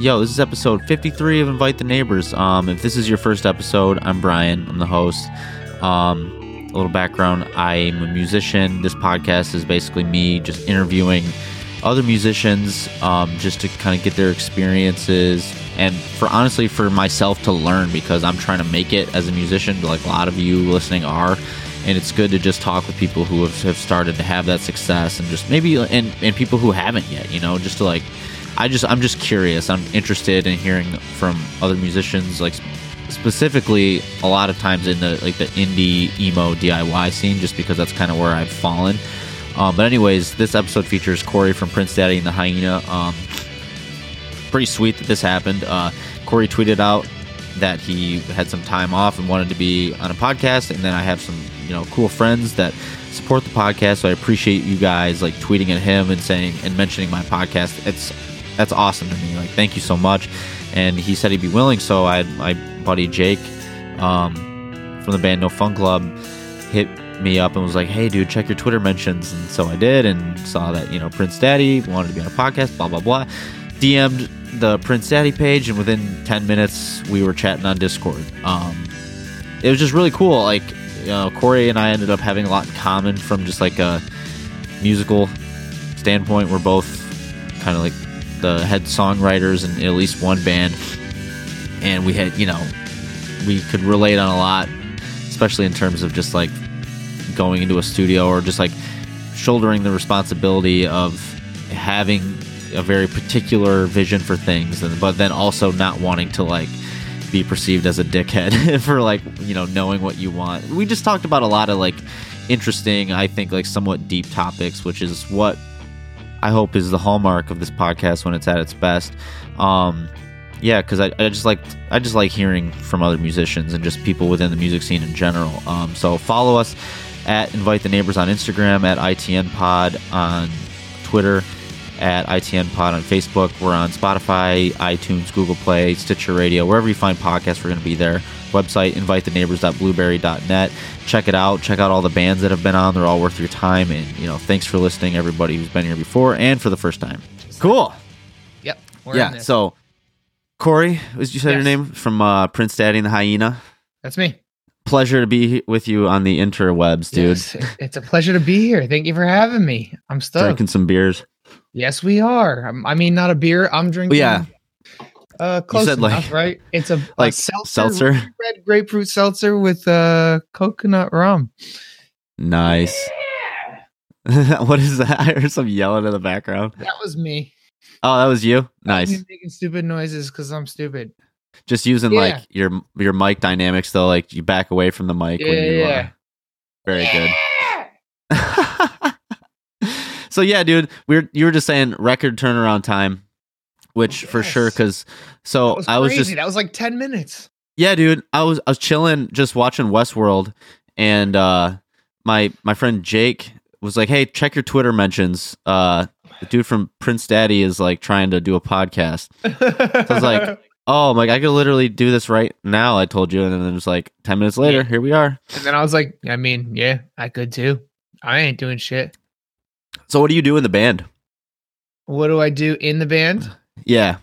Yo, this is episode 53 of Invite the Neighbors. Um, if this is your first episode, I'm Brian. I'm the host. Um, a little background I'm a musician. This podcast is basically me just interviewing other musicians um, just to kind of get their experiences and for honestly for myself to learn because I'm trying to make it as a musician, like a lot of you listening are. And it's good to just talk with people who have, have started to have that success and just maybe and, and people who haven't yet, you know, just to like I just I'm just curious. I'm interested in hearing from other musicians, like specifically a lot of times in the like the indie emo DIY scene, just because that's kind of where I've fallen. Um, but anyways, this episode features Kory from Prince Daddy and the Hyena. Um, pretty sweet that this happened. Uh, Kory tweeted out that he had some time off and wanted to be on a podcast, and then I have some you know cool friends that support the podcast, so I appreciate you guys like tweeting at him and saying and mentioning my podcast. It's that's awesome to me. Like thank you so much. And he said he'd be willing, so I had my buddy Jake um, from the band No Fun Club hit me up and was like, "Hey, dude, check your Twitter mentions." And so I did, and saw that you know Prince Daddy wanted to be on a podcast. Blah blah blah. DM'd the Prince Daddy page, and within ten minutes we were chatting on Discord. Um, it was just really cool. Like, you know, Kory and I ended up having a lot in common from just like a musical standpoint. We're both kind of like the head songwriters in at least one band, and we had you know we could relate on a lot, especially in terms of just like going into a studio or just like shouldering the responsibility of having a very particular vision for things and but then also not wanting to like be perceived as a dickhead for like you know knowing what you want. We just talked about a lot of like interesting i think like somewhat deep topics which is what i hope is the hallmark of this podcast when it's at its best. Um yeah because I, I just like i just like hearing from other musicians and just people within the music scene in general. Um so follow us at invite the neighbors on instagram at itn pod on twitter at ITN Pod on Facebook. We're on Spotify, iTunes, Google Play, Stitcher Radio, wherever you find podcasts, we're going to be there. Website, invitheneighbors.blueberry.net. Check it out. Check out all the bands that have been on. They're all worth your time. And, you know, thanks for listening, everybody who's been here before and for the first time. Cool. Yep. we're in Yeah. this. So, Kory, was you say your name from uh, Prince Daddy and the Hyena? that's me. Pleasure to be with you on the interwebs, dude. Yes, it's a pleasure to be here. Thank you for having me. I'm stoked. Drinking some beers. Yes, we are. I'm- I mean, not a beer. I'm drinking. yeah. Uh, close said, enough, like- right? It's a, a like seltzer, seltzer? red grapefruit seltzer with uh coconut rum. Nice. what is that? I heard some yelling in the background. That was me. Oh, that was you. That was Nice. making stupid noises because I'm stupid. Just using Yeah. like your your mic dynamics though, like you back away from the mic when you Yeah. uh, very good. so yeah, dude, we were you were just saying record turnaround time, which for sure Yes. because That so was I was crazy. just that was like ten minutes. yeah, dude, I was I was chilling just watching Westworld, and uh my my friend Jake was like, "Hey, check your Twitter mentions. Uh, the dude from Prince Daddy is like trying to do a podcast." I was like- Oh, I'm like I could literally do this right now. I told you, and then it was like ten minutes later. Yeah. Here we are. and then I was like, I mean, yeah, I could too. I ain't doing shit. So, what do you do in the band? What do I do in the band? Yeah,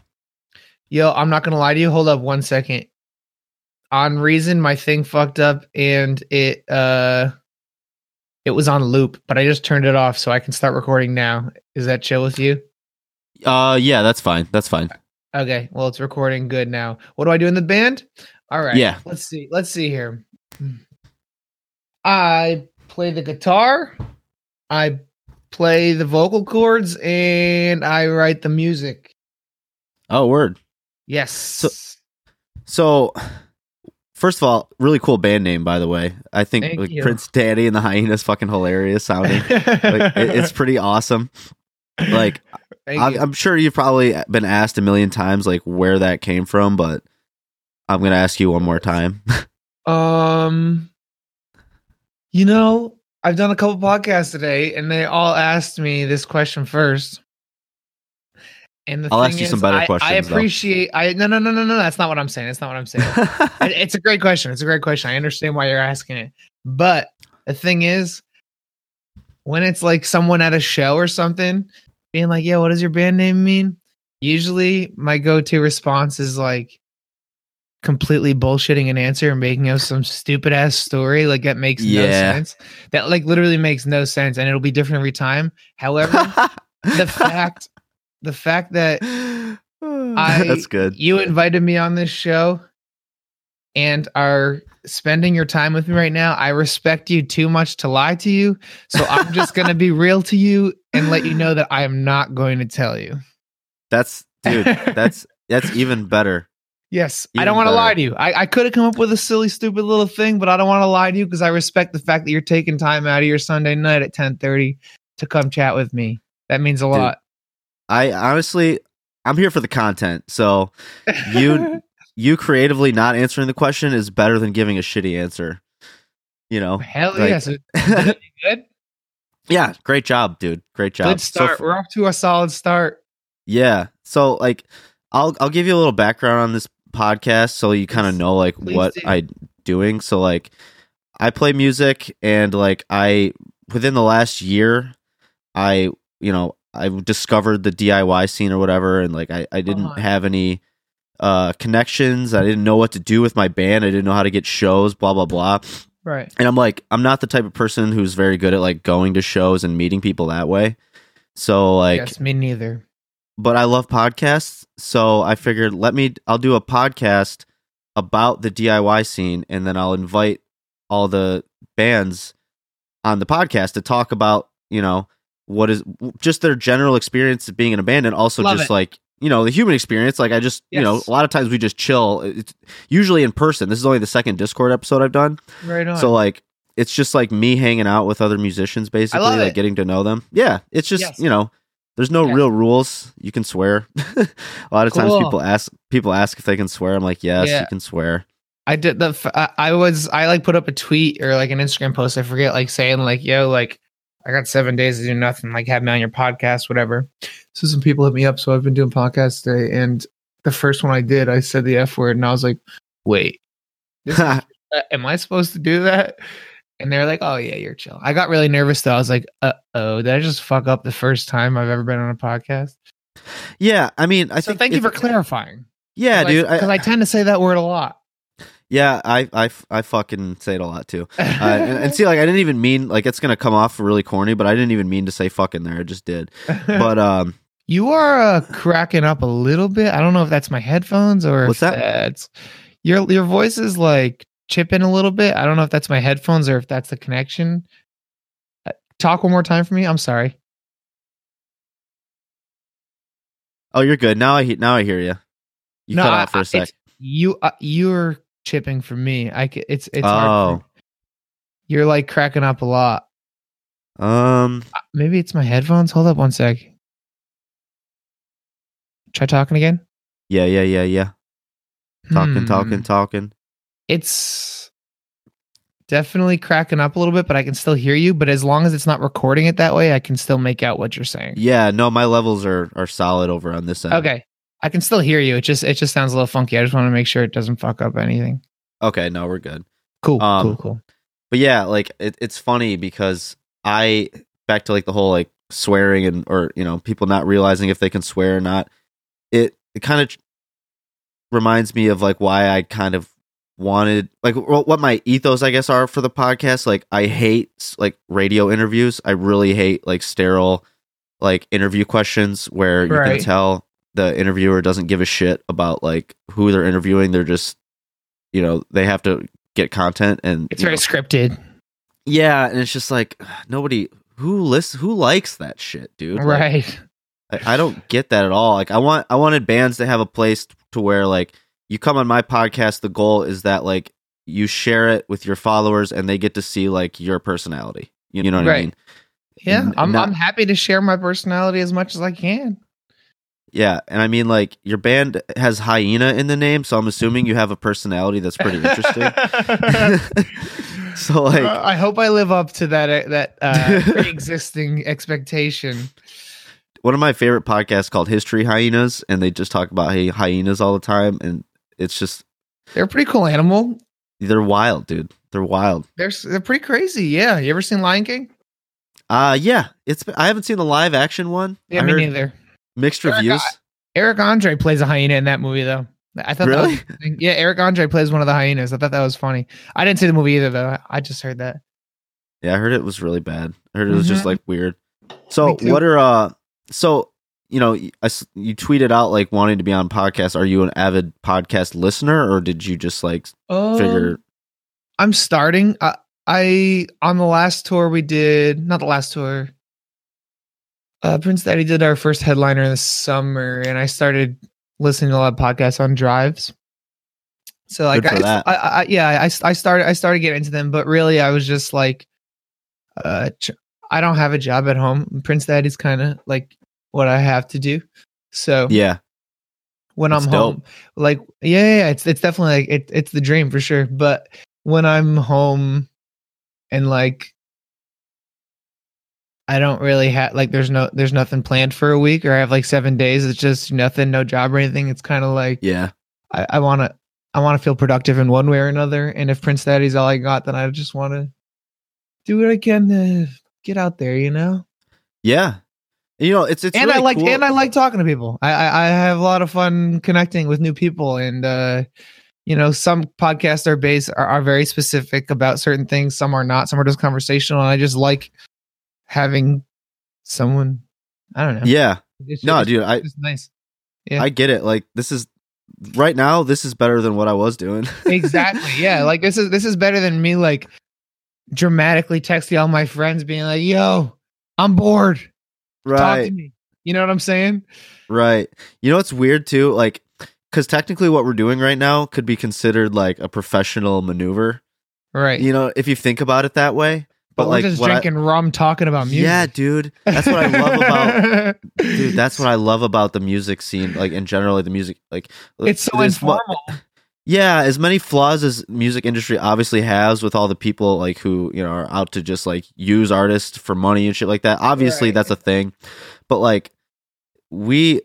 Yo, I'm not gonna lie to you. Hold up one second. On reason, my thing fucked up and it uh it was on loop, but I just turned it off so I can start recording now. Is that chill with you? uh, yeah, that's fine. That's fine. Okay, well it's recording good now. What do I do in the band? All right. Yeah. Let's see. Let's see here. I play the guitar, I play the vocal cords, and I write the music. Oh, word. Yes. So, first of all, really cool band name, by the way. I think like. Prince Daddy and the Hyenas fucking hilarious sounding. like, it- it's pretty awesome. Like, I. I'm sure you've probably been asked a million times like where that came from, but I'm gonna ask you one more time. Um, you know, I've done a couple podcasts today, and they all asked me this question first. And the I'll thing ask you is, some better I, I questions, though. appreciate. I no no no no no. That's not what I'm saying. That's not what I'm saying. It- it's a great question. It's a great question. I understand why you're asking it, but the thing is, when it's like someone at a show or something being like, "Yeah, what does your band name mean?" Usually, my go-to response is like completely bullshitting an answer and making up some stupid ass story like that makes no sense. That like literally makes no sense, and it'll be different every time. However, the fact, the fact that I That's good. You invited me on this show and are spending your time with me right now. I respect you too much to lie to you. So I'm just going to be real to you and let you know that I am not going to tell you. That's dude. That's that's even better. Yes, I don't want to lie to you. I, I could have come up with a silly, stupid little thing, but I don't want to lie to you because I respect the fact that you're taking time out of your Sunday night at 10:30 to come chat with me. That means a lot. I honestly, I'm here for the content. So you you creatively not answering the question is better than giving a shitty answer. You know. hell like- yes, good, Yeah, great job, dude. Great job. good So start. f- We're off to a solid start. Yeah. So like I'll I'll give you a little background on this podcast so you kind of know like please what do. I'm doing. So like I play music and like I within the last year I you know I discovered the DIY scene or whatever and like I I didn't Uh-huh. have any uh connections. I didn't know what to do with my band. I didn't know how to get shows, blah blah blah. Right. And I'm like, I'm not the type of person who's very good at like going to shows and meeting people that way. So like yes, me neither. But I love podcasts, so I figured let me I'll do a podcast about the DIY scene and then I'll invite all the bands on the podcast to talk about, you know, what is just their general experience of being in a band and also Love just it. like, you know, the human experience. Like I just, you know, a lot of times we just chill. It's usually in person. This is only the second Discord episode I've done. Right on. So like it's just like me hanging out with other musicians basically, like it. getting to know them. Yeah, it's just Yes. you know, there's no real rules. You can swear. a lot of times people ask people ask if they can swear. I'm like, yes, Yeah. you can swear. I did the. f- I was. I like put up a tweet or like an Instagram post. I forget, like saying like, "Yo, like, I got seven days to do nothing. Like, have me on your podcast, whatever." So some people hit me up. So I've been doing podcasts today, and the first one I did, I said the f word, and I was like, "Wait, is- uh, am I supposed to do that?" And they're like, "Oh yeah, you're chill." I got really nervous though. I was like, "Uh oh, did I just fuck up the first time I've ever been on a podcast?" yeah, I mean, I so think thank you for clarifying. Yeah, dude. Because I, I tend to say that word a lot. yeah, I, I, I fucking say it a lot too. Uh, and, and see, like, I didn't even mean like it's gonna come off really corny, but I didn't even mean to say fucking there. I just did. But um, You are uh, cracking up a little bit. I don't know if that's my headphones or What's that? That's your your voice is like chipping a little bit. I don't know if that's my headphones or if that's the connection. Uh, Talk one more time for me. I'm sorry. oh, you're good now. I he- now I hear you. You No, cut I- out for a sec. You uh, you're chipping for me. I c- it's it's. Oh, You're like cracking up a lot. um, Uh, Maybe it's my headphones. Hold up one sec. Try talking again. yeah, yeah, yeah, yeah. Talking, Hmm. talking, talking. It's definitely cracking up a little bit, but I can still hear you. But as long as it's not recording it that way, I can still make out what you're saying. Yeah, no, my levels are are solid over on this end. Okay. I can still hear you. It just it just sounds a little funky. I just want to make sure it doesn't fuck up anything. Okay, no, we're good. Cool. Um, cool, cool. But yeah, like it, it's funny because I back to like the whole like swearing and or you know people not realizing if they can swear or not. It it kind of reminds me of like why I kind of wanted like what my ethos I guess are for the podcast. Like I hate like radio interviews. I really hate like sterile like interview questions where you Right. can tell the interviewer doesn't give a shit about like who they're interviewing. They're just you know they have to get content and It's very know, scripted. yeah, and it's just like nobody who lists who likes that shit, dude. Like, Right. I, I don't get that at all. Like I want I wanted bands to have a place to where like you come on my podcast, the goal is that like you share it with your followers and they get to see like your personality. You, you know what I mean? Yeah. N- I'm not- I'm happy to share my personality as much as I can. Yeah, and I mean like your band has hyena in the name, so I'm assuming you have a personality that's pretty interesting. so like Uh, I hope I live up to that uh, that uh, pre-existing expectation. one of my favorite podcasts called History Hyenas, and they just talk about hy- hyenas all the time, and it's just They're a pretty cool animal. they're wild, dude. They're wild. They're they're pretty crazy. Yeah. You ever seen Lion King? Uh yeah, it's I haven't seen the live action one. Yeah, I me neither. mixed got- reviews. Eric Andre plays a hyena in that movie, though. I thought Really? that was, yeah, Eric Andre plays one of the hyenas. I thought that was funny. I didn't see the movie either, though. I just heard that. Yeah, I heard it was really bad. I heard it was just Mhm. like weird. So what are uh? So you know, I you tweeted out like wanting to be on podcast. Are you an avid podcast listener, or did you just like Oh, figure? I'm starting. I, I on the last tour we did, not the last tour. Uh, Prince Daddy did our first headliner this summer, and I started listening to a lot of podcasts on drives. So like, I. I, I, yeah, I, I started, I started getting into them, but really, I was just like, uh, ch- I don't have a job at home. Prince Daddy's kind of like what I have to do. So Yeah, when That's I'm dope. home. Like, yeah, yeah, yeah, it's it's definitely like it, it's the dream for sure. But when I'm home and like I don't really have like there's no there's nothing planned for a week or I have like seven days. It's just nothing, no job or anything. It's kind of like yeah, I, I want to I want to feel productive in one way or another. And if Prince Daddy's all I got, then I just want to do what I can to get out there. You know. yeah. You know, it's it's and really I like cool. and I like talking to people. I, I I have a lot of fun connecting with new people, and uh, you know, some podcasts are based are, are very specific about certain things. Some are not. Some are just conversational. And I just like having someone. I don't know. yeah. It's No, just- dude, I it's nice. Yeah. I get it. Like this is right now. This is better than what I was doing. exactly. Yeah. Like this is this is better than me like dramatically texting all my friends, being like, "Yo, I'm bored. Right, me." You know what I'm saying? right. You know what's weird too? Like, because technically, what we're doing right now could be considered like a professional maneuver. Right. You know, if you think about it that way. but, But we're like, just what I- drinking rum, talking about music. yeah, dude, that's what I love about dude that's what i love about the music scene like in general like the music like It's so mu- informal. Yeah as many flaws as music industry obviously has with all the people like who you know are out to just like use artists for money and shit like that obviously Right. that's a thing but like we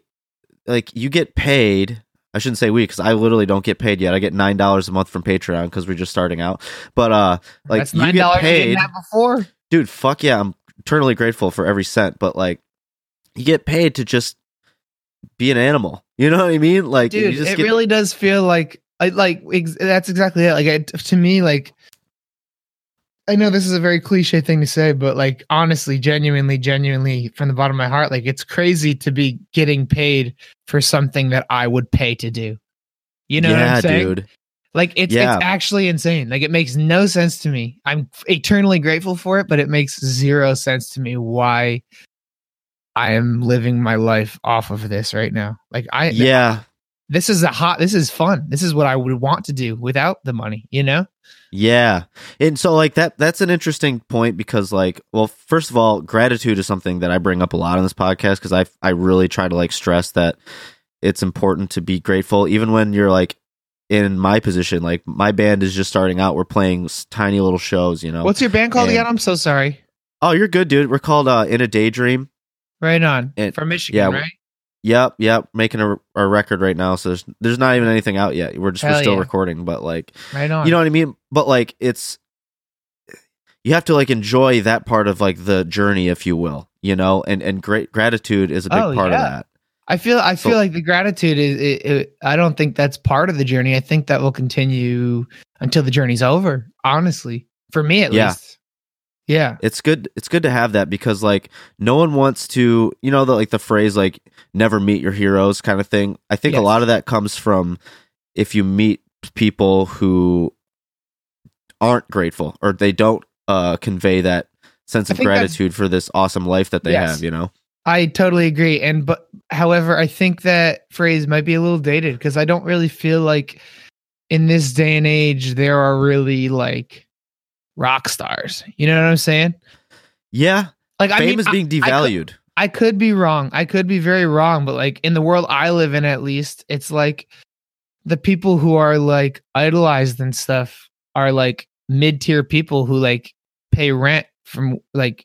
like you get paid i shouldn't say we because i literally don't get paid yet i get nine dollars a month from patreon because we're just starting out but uh like That's you nine get dollars. You paid didn't have before. dude fuck yeah i'm eternally grateful for every cent but like you get paid to just be an animal you know what i mean like Dude, you just it get, really does feel like I like ex- that's exactly it. Like it, to me, like I know this is a very cliche thing to say, but like honestly, genuinely, genuinely, from the bottom of my heart, like it's crazy to be getting paid for something that I would pay to do. You know what I'm saying? dude Like it's Yeah. it's actually insane. Like it makes no sense to me. I'm eternally grateful for it, but it makes zero sense to me why I am living my life off of this right now. Like I yeah this is a hot this is fun. This is what I would want to do without the money, you know? Yeah. And so like that that's an interesting point because like well first of all gratitude is something that I bring up a lot on this podcast cuz I I really try to like stress that it's important to be grateful even when you're like in my position like my band is just starting out we're playing tiny little shows, you know. What's your band called And- again? I'm so sorry. oh, you're good dude. We're called uh In a Daydream. Right on. And- From Michigan, yeah, right? Yep, yep, making a, a record right now so there's there's not even anything out yet. We're just we're still yeah. recording but like Right on. you know what I mean? But like it's you have to like enjoy that part of like the journey, if you will, you know, and and great gratitude is a big Oh, part of that. I feel I feel So- like the gratitude is it, it, I don't think that's part of the journey. I think that will continue until the journey's over, honestly. For me at Yeah. least. Yeah. It's good. It's good to have that because like no one wants to, you know, the like the phrase like never meet your heroes kind of thing. I think a lot of that comes from if you meet people who aren't grateful or they don't uh convey that sense of gratitude for this awesome life that they Yes. have, you know. I totally agree. And but however, I think that phrase might be a little dated because I don't really feel like in this day and age there are really like rock stars. You know what I'm saying? Yeah, Like I fame mean, is being I could- devalued. I could be wrong. I could be very wrong, but like in the world I live in, at least, it's like the people who are like idolized and stuff are like mid tier people who like pay rent from like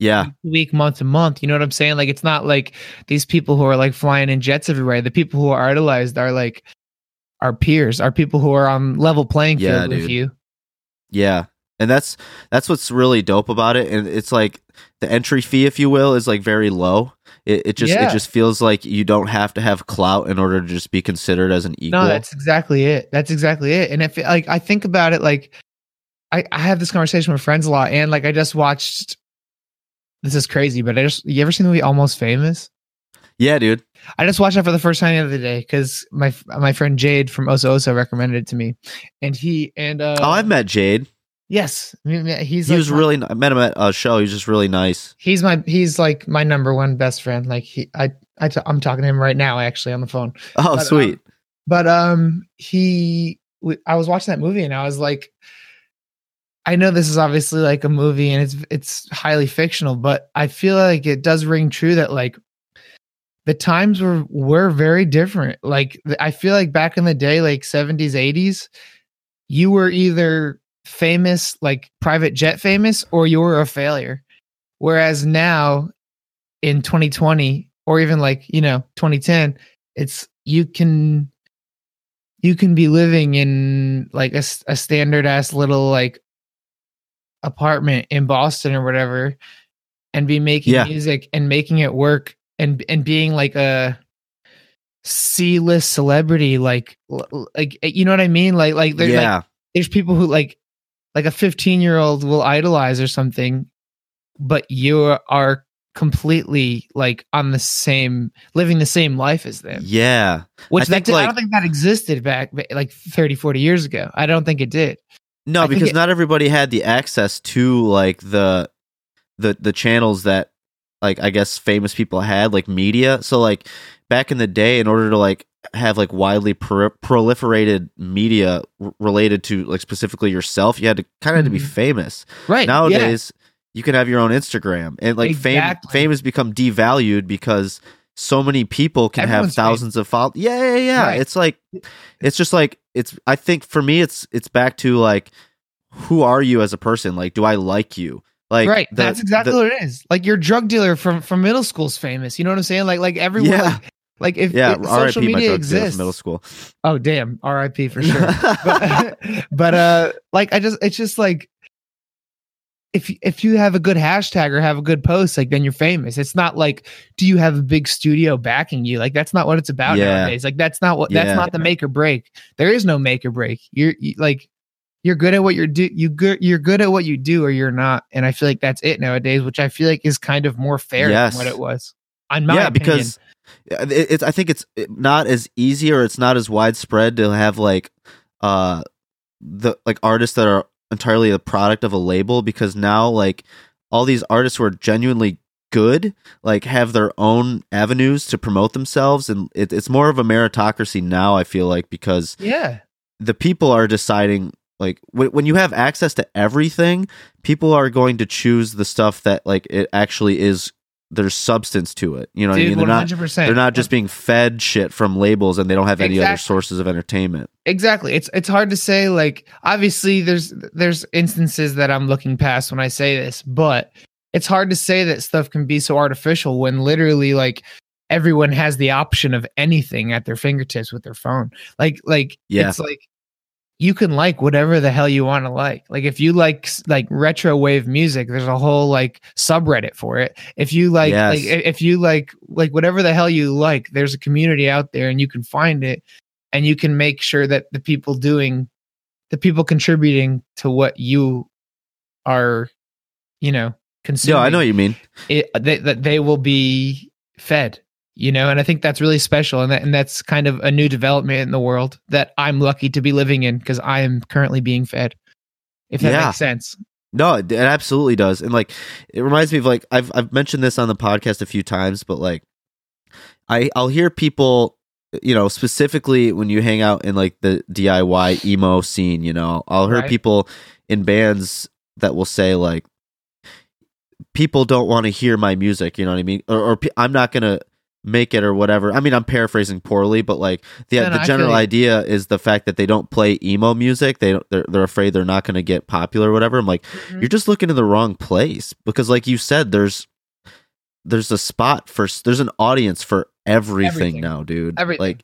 yeah. week month to month. You know what I'm saying? Like it's not like these people who are like flying in jets everywhere. The people who are idolized are like our peers, are people who are on level playing field Yeah, with you. Yeah. And that's that's what's really dope about it. And it's like the entry fee, if you will, is like very low. It, it just Yeah. it just feels like you don't have to have clout in order to just be considered as an equal. No, that's exactly it. That's exactly it. And if like I think about it, like I, I have this conversation with friends a lot, and like I just watched. This is crazy, but I just you ever seen the movie Almost Famous? yeah, dude. I just watched that for the first time the other day because my my friend Jade from Oso Oso recommended it to me, and he and uh oh, I've met Jade. Yes, I mean, he's he like was my- really. I met him at a show. He's just really nice. he's my he's like my number one best friend. Like he I I t- I'm talking to him right now actually on the phone. Oh, But, sweet. but um he we, i was watching that movie and i was like i know this is obviously like a movie and it's it's highly fictional but i feel like it does ring true that like the times were were very different like i feel like back in the day like 70s 80s you were either famous like private jet famous or you were a failure. Whereas now in 2020 or even like you know 2010 it's you can you can be living in like a standard ass little like apartment in Boston or whatever and be making Yeah. music and making it work and and being like a C-list celebrity like like eh, you know what I mean? Like like there's like there's people who like like a 15 year old will idolize or something but you are completely like on the same living the same life as them. Yeah. which I that did- I don't think that existed back like 30 40 years ago. I don't think it did. No, I because it- not everybody had the access to like the the the channels that like I guess famous people had, like media. So like back in the day, in order to like have like widely pro- proliferated media r- related to like specifically yourself, you had to kind of to be Mhm. famous. right yeah. Nowadays, you can have your own Instagram, and like fame Exactly. fame has become devalued because so many people can Everyone's have thousands of followers. Yeah, yeah, yeah. Right. It's like it's just like it's. I think for me, it's it's back to like who are you as a person? Like, do I like you? Like, right the- that's exactly the- what it is like your drug dealer from from middle school's famous you know what i'm saying like like everyone Yeah. like, like if, yeah. if social media exists middle school. oh damn rip for sure but but uh like i just it's just like if if you have a good hashtag or have a good post like then you're famous it's not like do you have a big studio backing you like that's not what it's about Yeah. nowadays like that's not what that's Yeah. not the make or break there is no make or break you're you, like you're good at what you're do you good you're good at what you do or you're not and i feel like that's it nowadays which i feel like is kind of more fair Yes. than what it was on my yeah, opinion. because it's. I think it's not as easy or it's not as widespread to have like uh the like artists that are entirely a product of a label because now like all these artists who are genuinely good like have their own avenues to promote themselves and it, it's more of a meritocracy now i feel like because yeah the people are deciding like when, when you have access to everything people are going to choose the stuff that like it actually is there's substance to it. You know what i mean? They're not 100% they're not just being fed shit from labels and they don't have any other sources of entertainment. Exactly. It's it's hard to say like obviously there's there's instances that i'm looking past when i say this but it's hard to say that stuff can be so artificial when literally like everyone has the option of anything at their fingertips with their phone. Like like Yeah. it's like you can like whatever the hell you want to like. Like if you like like retro wave music there's a whole like subreddit for it. If you like Yes. like if you like like whatever the hell you like there's a community out there and you can find it and you can make sure that the people doing the people contributing to what you are you know consuming yeah i know what you mean. it, they, that they will be fed you know and i think that's really special and that and that's kind of a new development in the world that i'm lucky to be living in because i am currently being fed if that Yeah. makes sense No, it, absolutely does. And like it reminds me of like I've I've mentioned this on the podcast a few times, but like I I'll hear people you know, specifically when you hang out in like the DIY emo scene, you know, I'll hear Right. people in bands that will say like people don't want to hear my music, you know what I mean? Or, or I'm not to make it or whatever. I mean, I'm paraphrasing poorly, but like the the I general feel idea is the fact that they don't play emo music. They don't, they're they're afraid they're not going to get popular or whatever. I'm like, Mm-hmm. you're just looking in the wrong place because like you said there's there's a spot for there's an audience for everything, Everything. now dude Everything. like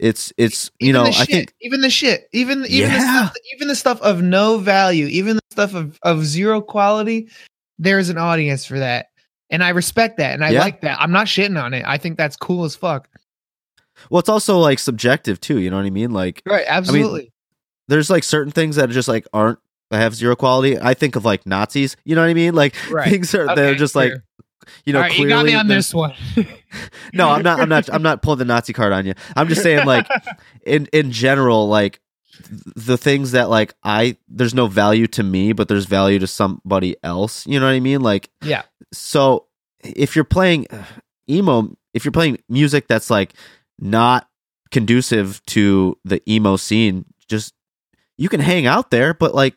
it's it's you even know the i think even the shit even even the stuff, even the stuff of no value even the stuff of, of zero quality there's an audience for that And I respect that and I Yeah. like that. I'm not shitting on it. I think that's cool as fuck. Well, it's also like subjective too. You know what I mean? Like Right, absolutely. there's like certain things that just like aren't that have zero quality. I think of like Nazis. You know what I mean? Like right. things are they're Okay, just like you know right, clearly. you got me on this one. No, I'm not. I'm not. I'm not pulling the Nazi card on you. I'm just saying like in in general like the things that like I there's no value to me, but there's value to somebody else. You know what I mean? Like yeah. so if you're playing emo if you're playing music that's like not conducive to the emo scene just you can hang out there but like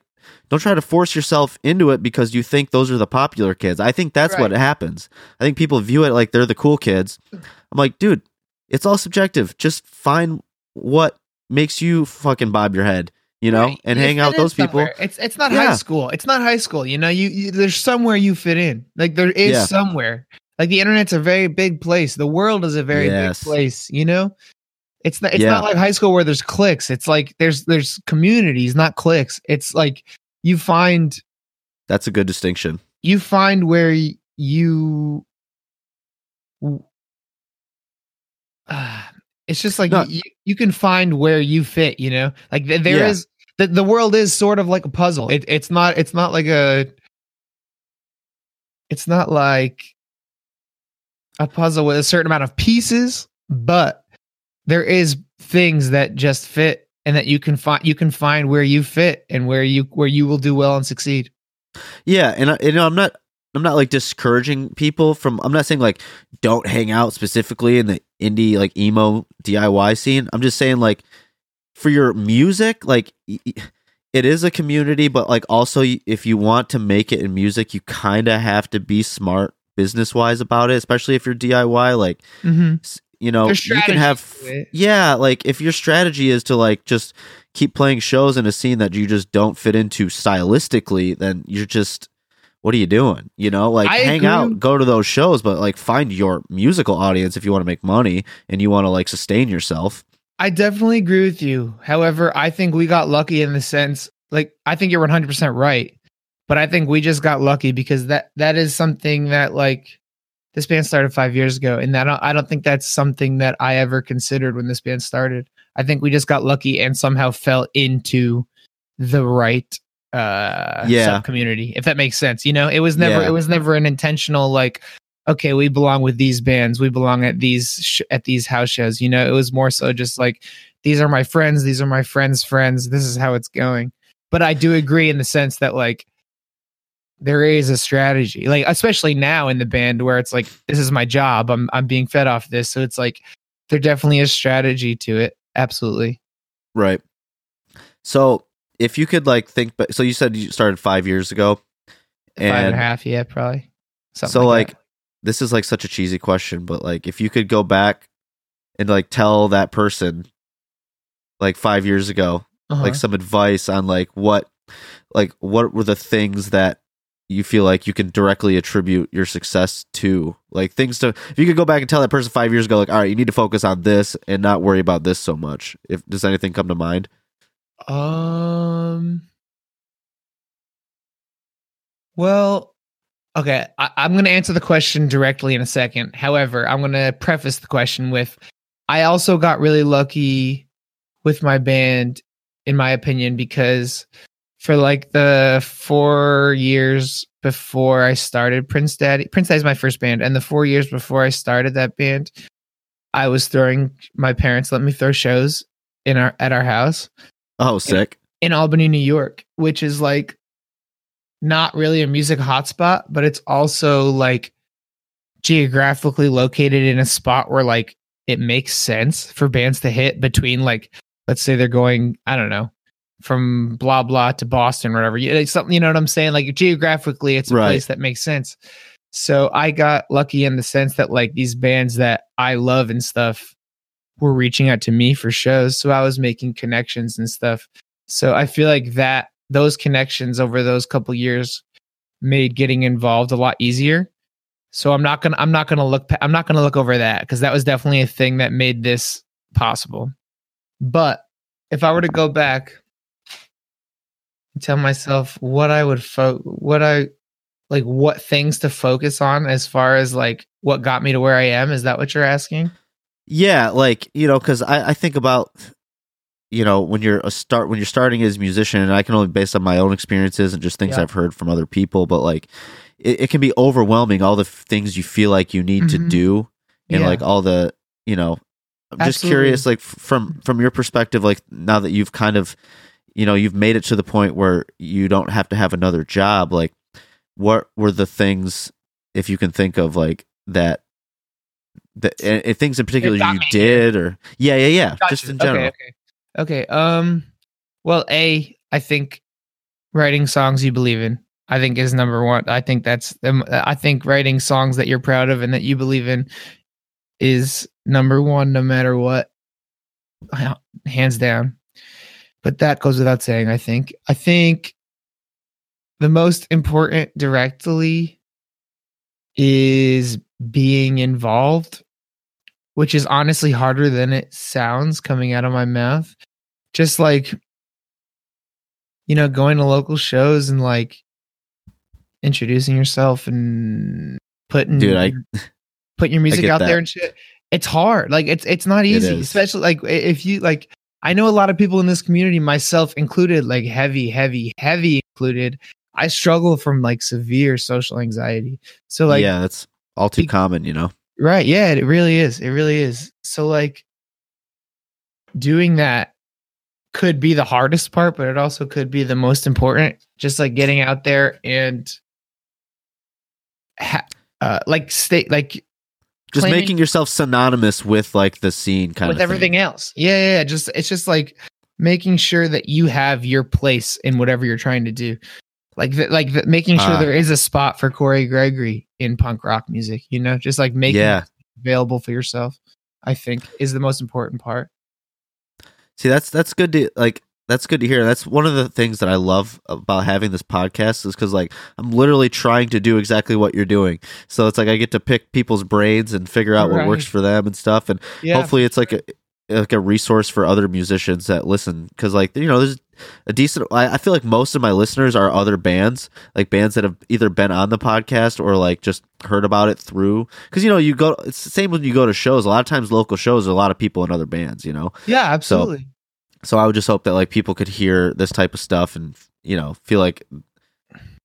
don't try to force yourself into it because you think those are the popular kids i think that's what happens i think people view it like they're the cool kids i'm like dude it's all subjective just find what makes you fucking bob your head you know Right. and You hang out with those people. It's it's not Yeah. high school. It's not high school. You know, you, you there's somewhere you fit in. Like there is Yeah. somewhere. Like the internet's a very big place. The world is a very Yes. big place. You know, it's not it's Yeah. not like high school where there's cliques. It's like there's there's communities, not cliques. It's like you find that's a good distinction you find where you uh, it's just like No. you, you can find where you fit you know like th- there Yeah. is the, the world is sort of like a puzzle it, it's not it's not like a it's not like a puzzle with a certain amount of pieces but there is things that just fit and that you can find you can find where you fit and where you where you will do well and succeed Yeah, and I, you know, I'm not I'm not like discouraging people from I'm not saying like don't hang out specifically in the indie like emo DIY scene. I'm just saying like for your music, like it is a community, but like also if you want to make it in music, you kind of have to be smart business wise about it, especially if you're DIY. Like mm-hmm. you know, you can have strategy to it. yeah, like if your strategy is to like just keep playing shows in a scene that you just don't fit into stylistically, then you're just what are you doing? You know, like I hang agree. out, go to those shows, but like find your musical audience if you want to make money and you want to like sustain yourself. I definitely agree with you. However, I think we got lucky in the sense, like, I think you're 100% right, but I think we just got lucky because that that is something that, like, this band started five years ago, and that I don't think that's something that I ever considered when this band started. I think we just got lucky and somehow fell into the right uh Yeah. community if that makes sense you know it was never Yeah. it was never an intentional like okay we belong with these bands we belong at these sh- at these house shows you know it was more so just like these are my friends these are my friends friends this is how it's going but i do agree in the sense that like there is a strategy like especially now in the band where it's like this is my job i'm i'm being fed off this so it's like there definitely is strategy to it absolutely Right. So if you could like think but so you said you started five years ago. five and a And half yeah probably Something so like, like this is like such a cheesy question, but like if you could go back and like tell that person like five years ago. Uh-huh. like some advice on like what like what were the things that you feel like you can directly attribute your success to like things to if you could go back and tell that person five years ago like all right you need to focus on this and not worry about this so much if does anything come to mind Um. Well, okay. I, I'm going to answer the question directly in a second. However, I'm going to preface the question with I also got really lucky with my band, in my opinion, because for like the four years before I started Prince Daddy, Prince Daddy's my first band, and the four years before I started that band, I was throwing my parents let me throw shows in our at our house oh sick in Albany, New York, which is like not really a music hotspot, but it's also like geographically located in a spot where like it makes sense for bands to hit between like let's say they're going, I don't know, from blah blah to Boston or whatever. You- It's something you know what I'm saying? Like geographically it's a Right. place that makes sense. So I got lucky in the sense that like these bands that I love and stuff were reaching out to me for shows. So I was making connections and stuff. So I feel like that those connections over those couple years made getting involved a lot easier. So I'm not gonna I'm not gonna look I'm not gonna look over that because that was definitely a thing that made this possible. But if I were to go back and tell myself what I would fo- what I like what things to focus on as far as like what got me to where I am. Is that what you're asking? Yeah, like you know, because I, I think about you know when you're a start when you're starting as a musician, and I can only base on my own experiences and just things Yeah. I've heard from other people, but like it, it can be overwhelming all the things you feel like you need to Mhm. do, and Yeah. like all the you know. I'm just curious, like f- from from your perspective, like now that you've kind of you know you've made it to the point where you don't have to have another job, like what were the things if you can think of like that and things in particular you me did or yeah yeah yeah Gotcha. just in general Okay, okay. Okay. Um well, A, I think writing songs you believe in, I think is number one. I think that's I think writing songs that you're proud of and that you believe in is number one no matter what. Hands down. But that goes without saying, I think. I think the most important directly is being involved which is honestly harder than it sounds coming out of my mouth. Just like, you know, going to local shows and like introducing yourself and putting Dude, I- putting your music out that. there and shit. It's hard. Like it's it's not easy, is. especially like if you like. I know a lot of people in this community, myself included, like heavy, heavy, heavy included. I struggle from like severe social anxiety. So like yeah that's all too be- common you know Right. Yeah, it really is. It really is. So like doing that could be the hardest part, but it also could be the most important. Just like getting out there and ha- uh, like stay like just claiming- making yourself synonymous with like the scene kind with of everything else. Yeah, yeah, yeah. Just it's just like making sure that you have your place in whatever you're trying to do. Like like making sure Ah. there is a spot for Kory Gregory in punk rock music, you know, just like making Yeah. it available for yourself, I think is the most important part. see that's that's good to like that's good to hear that's one of the things that i love about having this podcast is because like i'm literally trying to do exactly what you're doing so it's like i get to pick people's brains and figure out what works for them and stuff and Yeah. hopefully it's like a like a resource for other musicians that listen because like you know there's a decent I, I feel like most of my listeners are other bands like bands that have either been on the podcast or like just heard about it through because you know you go it's the same when you go to shows a lot of times local shows are a lot of people in other bands you know yeah, absolutely. so i would just hope that like people could hear this type of stuff and you know feel like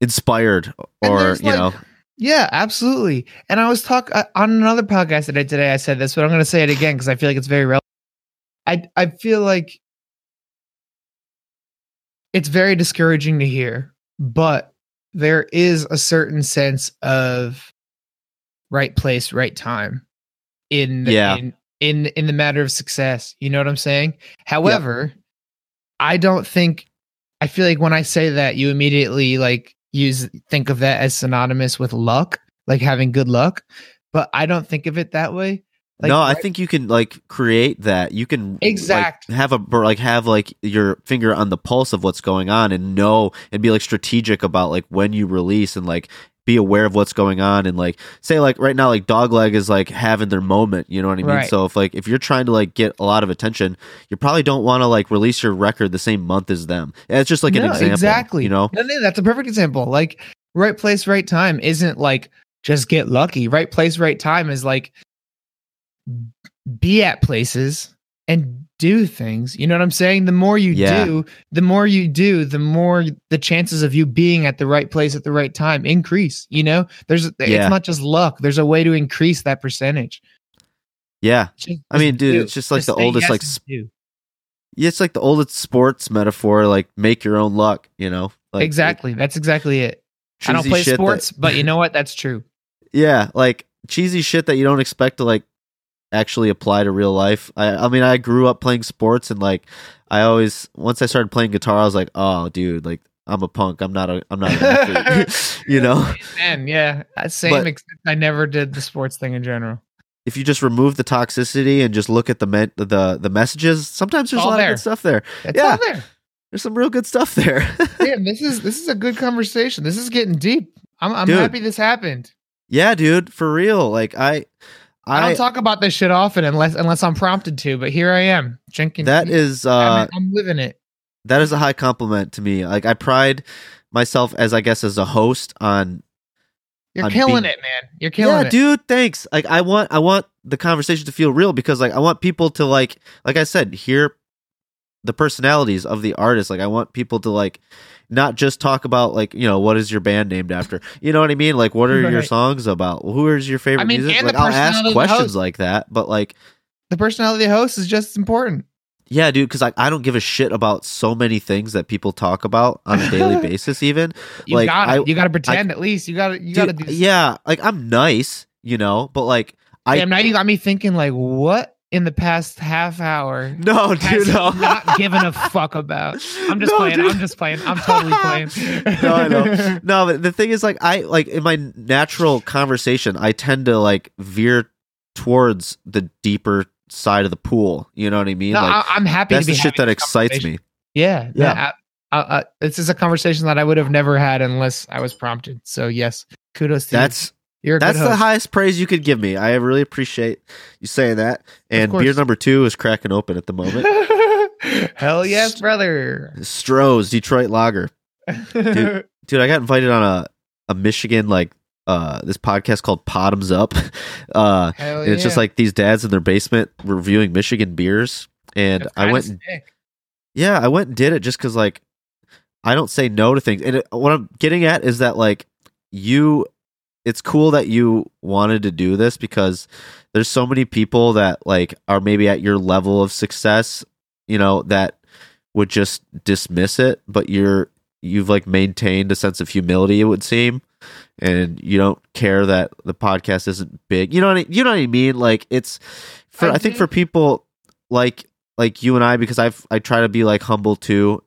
inspired or you like, know Yeah, absolutely. And I was talk uh, on another podcast that I did today. I said this, but I'm going to say it again because I feel like it's very relevant. I I feel like it's very discouraging to hear, but there is a certain sense of right place, right time in Yeah. in in in the matter of success. You know what I'm saying? However, I don't think I feel like when I say that, you immediately like use think of that as synonymous with luck, like having good luck. But I don't think of it that way. Like, no, I think you can like create that. You can like, Exact. have a like have like your finger on the pulse of what's going on and know and be like strategic about like when you release and like be aware of what's going on and like say like right now like Dogleg is like having their moment. You know what I mean? Right. So if like if you're trying to like get a lot of attention, you probably don't want to like release your record the same month as them. And It's just like an No, example. Exactly. You know? No, no, that's a perfect example. Like right place, right time isn't like just get lucky. Right place, right time is like be at places and do things. You know what I'm saying? The more you Yeah. do, the more you do, the more the chances of you being at the right place at the right time increase. You know, there's Yeah. it's not just luck. There's a way to increase that percentage. Yeah. Just- I mean, dude, do. it's just like the oldest, yes like, do. Yeah, it's like the oldest sports metaphor, like make your own luck, you know? Like exactly. That's exactly it. I don't play shit that- sports, but you know what? That's true. Yeah, like cheesy shit that you don't expect to like actually apply to real life. I I mean, I grew up playing sports and like I always once I started playing guitar, I was like, "Oh, dude, like I'm a punk. I'm not a I'm not an athlete." you know? And yeah, same. But- except I never did the sports thing in general. If you just remove the toxicity and just look at the me- the the messages, sometimes there's a lot there. of good stuff there. It's Yeah. all there. There's some real good stuff there. Damn, this is this is a good conversation. This is getting deep. I'm I'm Dude. happy this happened. yeah, dude, for real. Like I I, I don't talk about this shit often unless unless I'm prompted to, but here I am drinking. that is uh I'm, I'm living it. that is a high compliment to me. Like I pride myself as I guess as a host on You're I'm killing being- it, man. You're killing it. yeah, it. dude. Thanks. Like, I want, I want the conversation to feel real because, like, I want people to like, like I said, hear the personalities of the artists. Like, I want people to like, not just talk about like, you know, what is your band named after? You know what I mean? Like, what are your songs about? Who is your favorite I mean, music? and Like, the I'll ask personality questions host. like that, but like, The personality of the host is just as important. yeah, dude, because like I don't give a shit about so many things that people talk about on a daily basis. Even You Like, got I- You got to pretend at least. You got to. You got to do. yeah, like I'm nice, you know, but like I Damn, now you got me thinking. Like, what in the past half hour no, dude, no. not given a fuck about? I'm just No, playing. dude. I'm just playing. I'm totally playing. No, I know. no, but the thing is, like, I like in my natural conversation, I tend to like veer towards the deeper side of the pool. You know what I mean? No, like, I, I'm happy. that's to the be shit that excites me. Yeah, Yeah. yeah. I, I, I, this is a conversation that I would have never had unless I was prompted. So yes, kudos to That's you. You're a that's good the highest praise you could give me. I really appreciate you saying that. And beer number two is cracking open at the moment. Hell yes, brother. Stroh's Detroit Lager. Dude. dude i got invited on a, a michigan like uh this podcast called bottoms up uh Hell and it's just like these dads in their basement reviewing michigan beers and i went and, yeah i went and did it just because like i don't say no to things and it, what i'm getting at is that like you it's cool that you wanted to do this because there's so many people that like are maybe at your level of success you know that would just dismiss it but you're you've like maintained a sense of humility it would seem and you don't care that the podcast isn't big you know what I, you know what I mean like it's for I, I think do. for people like like you and I because I've I try to be like humble too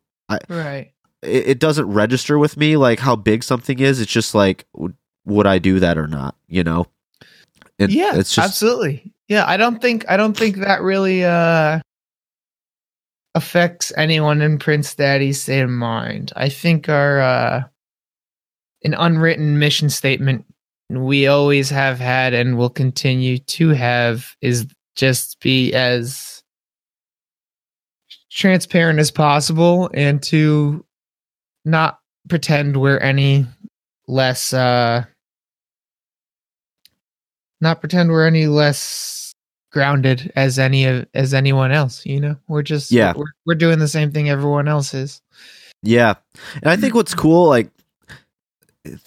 right. it, it doesn't register with me like how big something is it's just like would, I do that or not you know and yeah, it's just absolutely. Yeah, I don't think I don't think that really uh affects anyone in Prince Daddy's state of mind. I think our uh an unwritten mission statement we always have had and will continue to have is just be as transparent as possible and to not pretend we're any less uh not pretend we're any less grounded as any of as anyone else you know we're just Yeah. we're, we're doing the same thing everyone else is Yeah. And I think what's cool, like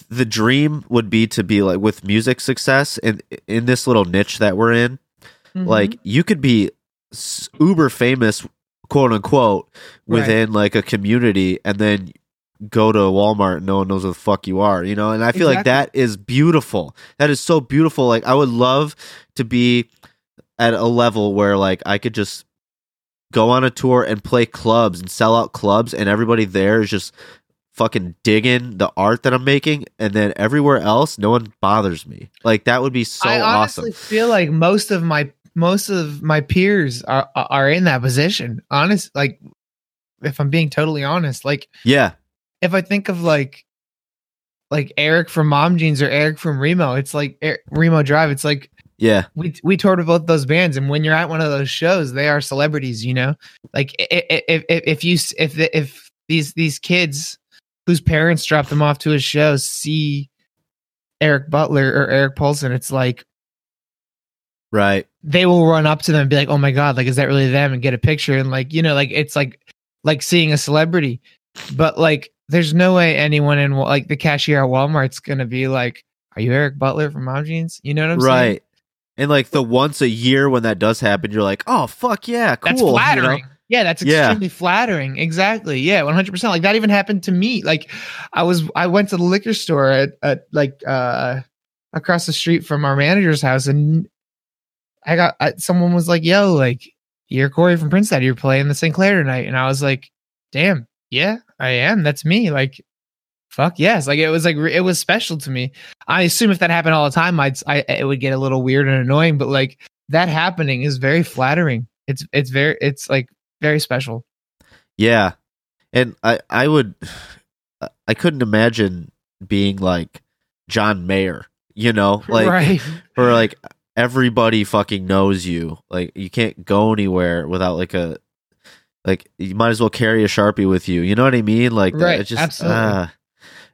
the dream would be to be like with music success and in this little niche that we're in, Mm-hmm. like you could be uber famous, quote unquote, Right. within like a community and then go to Walmart and no one knows who the fuck you are, you know? And I feel like that is beautiful. That is so beautiful. Like I would love to be at a level where like I could just go on a tour and play clubs and sell out clubs and everybody there is just fucking digging the art that I'm making and then everywhere else no one bothers me. Like that would be so awesome. i honestly awesome. feel like most of my most of my peers are are in that position honest like if i'm being totally honest like Yeah. If I think of like like Eric from Mom Jeans or Eric from Remo, it's like Er- Remo Drive. It's like Yeah. we we toured with both those bands, and when you're at one of those shows, they are celebrities. You know, like if if, if you if if these these kids whose parents drop them off to a show see Eric Butler or Eric Paulson, it's like Right. they will run up to them and be like, "Oh my god, like is that really them?" and get a picture and like you know, like it's like like seeing a celebrity, but like there's no way anyone in like the cashier at Walmart's gonna be like, "Are you Eric Butler from Mom Jeans?" You know what I'm saying? right. And like the once a year when that does happen, you're like, oh fuck yeah, cool. That's you know? flattering. Yeah, that's Yeah. flattering. Exactly. Yeah, 100%. Like that even happened to me. Like I was I went to the liquor store at, at like uh across the street from our manager's house and I got I, someone was like, "Yo, like you're Kory from Prince. You're playing the Sinclair tonight." And I was like, "Damn. Yeah, I am. That's me." Like fuck yes. Like it was like re- it was special to me. I assume if that happened all the time, I'd I it would get a little weird and annoying, but like that happening is very flattering. It's it's very it's like very special. Yeah. And I I would I couldn't imagine being like John Mayer, you know? Like right. or like everybody fucking knows you. Like you can't go anywhere without like a like you might as well carry a sharpie with you. You know what I mean? Like Right, It just absolutely. ah.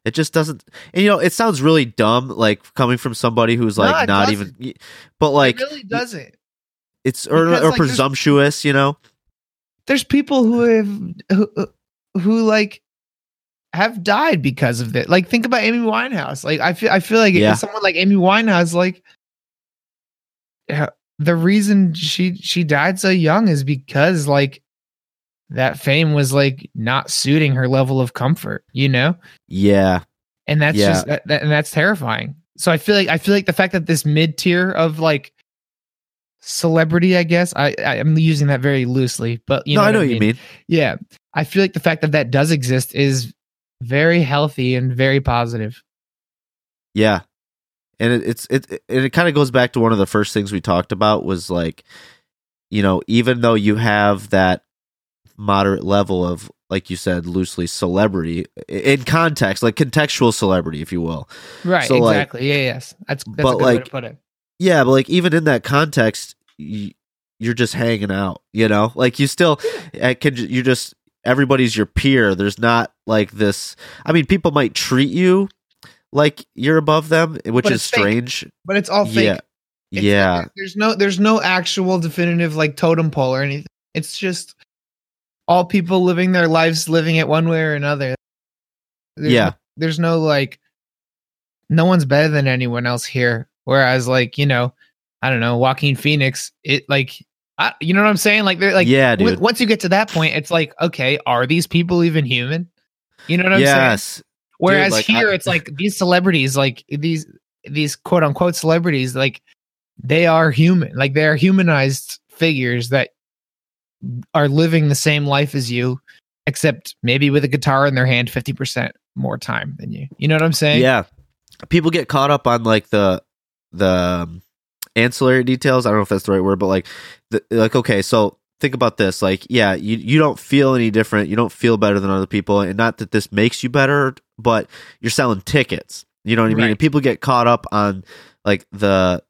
It just doesn't. And you know, it sounds really dumb, like coming from somebody who's like it not doesn't. even. But like, it really doesn't. it's or, because, or like, presumptuous, you know. There's people who have who, who like have died because of it. Like think about Amy Winehouse. Like I feel I feel like Yeah. someone like Amy Winehouse, like the reason she she died so young is because like that fame was like not suiting her level of comfort, you know? Yeah, and that's Yeah. just that, that- and that's terrifying so i feel like i feel like the fact that this mid tier of like celebrity i guess i I- i'm using that very loosely but you no, know I know what you mean. yeah i feel like the fact that that does exist is very healthy and very positive Yeah, and it, it's it and it kind of goes back to one of the first things we talked about was like, you know, even though you have that moderate level of like you said loosely celebrity in context like contextual celebrity if you will. Right So, like- exactly. Yeah yes. That's that's But, a good way like, to put it. yeah but like even in that context you're just hanging out you know? Like you still can you're just everybody's your peer. There's not like this i mean people might treat you like you're above them which But is it's fake. strange. But it's all fake. Yeah It's- yeah. there's no there's no actual definitive like totem pole or anything it's just all people living their lives living it one way or another. There's Yeah. no- there's no like no one's better than anyone else here. Whereas like you know i don't know joaquin phoenix it like I, you know what i'm saying? Like they're like yeah w- dude. once you get to that point it's like okay are these people even human? You know what i'm saying? Yes. Whereas like, here, I- it's like these celebrities, like these these quote unquote celebrities, like they are human, like they are humanized figures that are living the same life as you, except maybe with a guitar in their hand, fifty percent more time than you. You know what I'm saying? yeah people get caught up on like the the um, ancillary details i don't know if that's the right word but like the, like okay so think about this like yeah you you don't feel any different you don't feel better than other people and not that this makes you better but you're selling tickets you know what i mean Right. and people get caught up on like the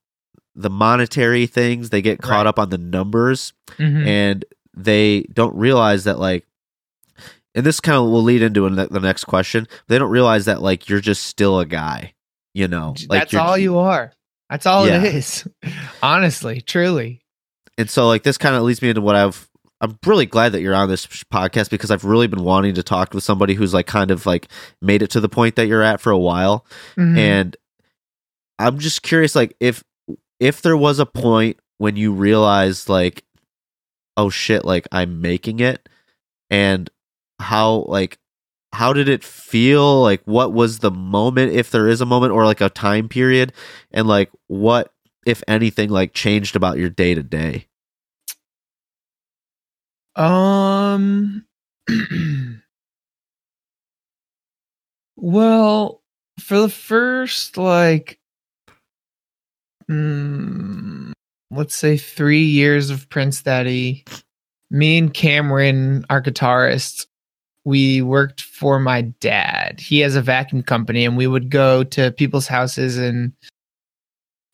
the monetary things they get caught Right. up on the numbers Mhm. and they don't realize that like and this kind of will lead into the next question they don't realize that like you're just still a guy you know like That's all you are. That's all Yeah. it is. Honestly, truly. and so like this kind of leads me into what i've i'm really glad that you're on this podcast because i've really been wanting to talk with somebody who's like kind of like made it to the point that you're at for a while Mhm. and i'm just curious like if if there was a point when you realized like oh shit like i'm making it? And how like how did it feel? Like what was the moment if there is a moment or like a time period? And like what if anything like changed about your day to day Um. well, for the first like, mm, let's say three years of Prince Daddy, me and Cameron, our guitarist, we worked for my dad. He has a vacuum company, and we would go to people's houses and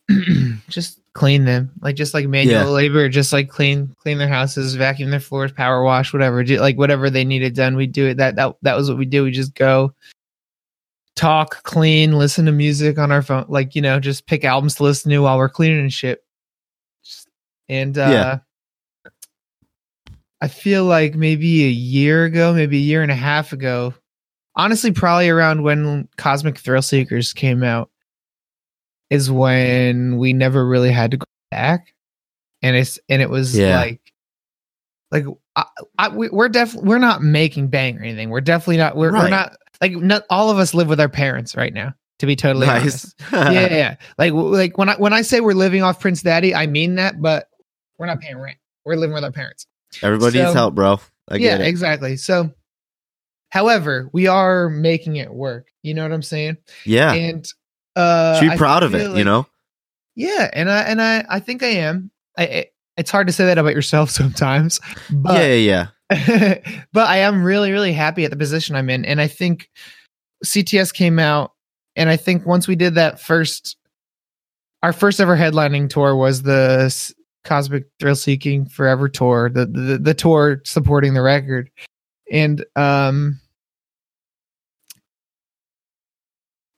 just clean them, like just like manual Yeah. labor, just like clean clean their houses, vacuum their floors, power wash, whatever. Do, like whatever they needed done, we do it. That that that was what we do. We just go talk, clean, listen to music on our phone, like you know, just pick albums to listen to while we're cleaning and shit. And uh Yeah. I feel like maybe a year ago, maybe a year and a half ago, honestly, probably around when Cosmic Thrill Seekers came out, is when we never really had to go back, and it's and it was Yeah. like, like I, I, we, we're definitely we're not making bang or anything. We're definitely not. We're, we're not like not all of us live with our parents right now. To be totally honest, nice yeah, yeah. Like like when I when I say we're living off Prince Daddy, I mean that, but we're not paying rent. We're living with our parents. everybody needs help bro i yeah, exactly. So, however, we are making it work. You know what I'm saying? yeah And uh, should be proud of it you know Yeah, and I and I I think I am. I, I it's hard to say that about yourself sometimes, but yeah yeah yeah but I am really, really happy at the position I'm in. And I think CTS came out, and I think once we did that first, our first ever headlining tour was the Cosmic Thrill Seeking Forever tour, the, the the tour supporting the record, and um,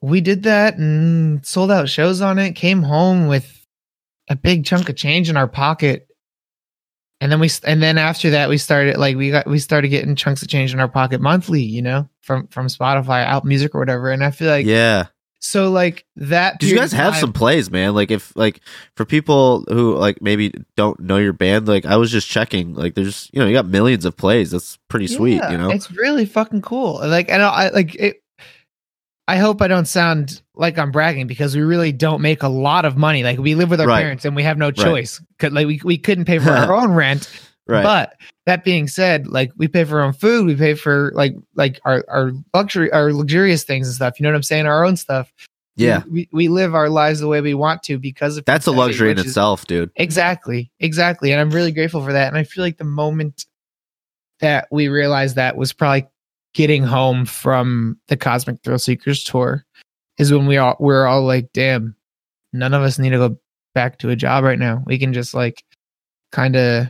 we did that and sold out shows on it. Came home with a big chunk of change in our pocket, and then we and then after that we started like we got we started getting chunks of change in our pocket monthly. You know, from from Spotify, out music or whatever. And I feel like yeah. So like that. Did you guys have time- some plays, man? Like if like for people who like maybe don't know your band, like I was just checking, like there's you know you got millions of plays. That's pretty sweet, Yeah, you know. it's really fucking cool. Like, and I like it. I hope I don't sound like I'm bragging because we really don't make a lot of money. Like we live with our Right. parents and we have no choice. 'Cause, Like we, we couldn't pay for our own rent. Right. But that being said, like we pay for our own food, we pay for like like our our luxury our luxurious things and stuff. You know what I'm saying? Our own stuff. yeah. We we live our lives the way we want to because of That's a luxury in is- itself, dude. Exactly. Exactly. And I'm really grateful for that. And I feel like the moment that we realized that was probably getting home from the Cosmic Thrill Seekers tour is when we all we're all like, damn, none of us need to go back to a job right now. We can just like kind of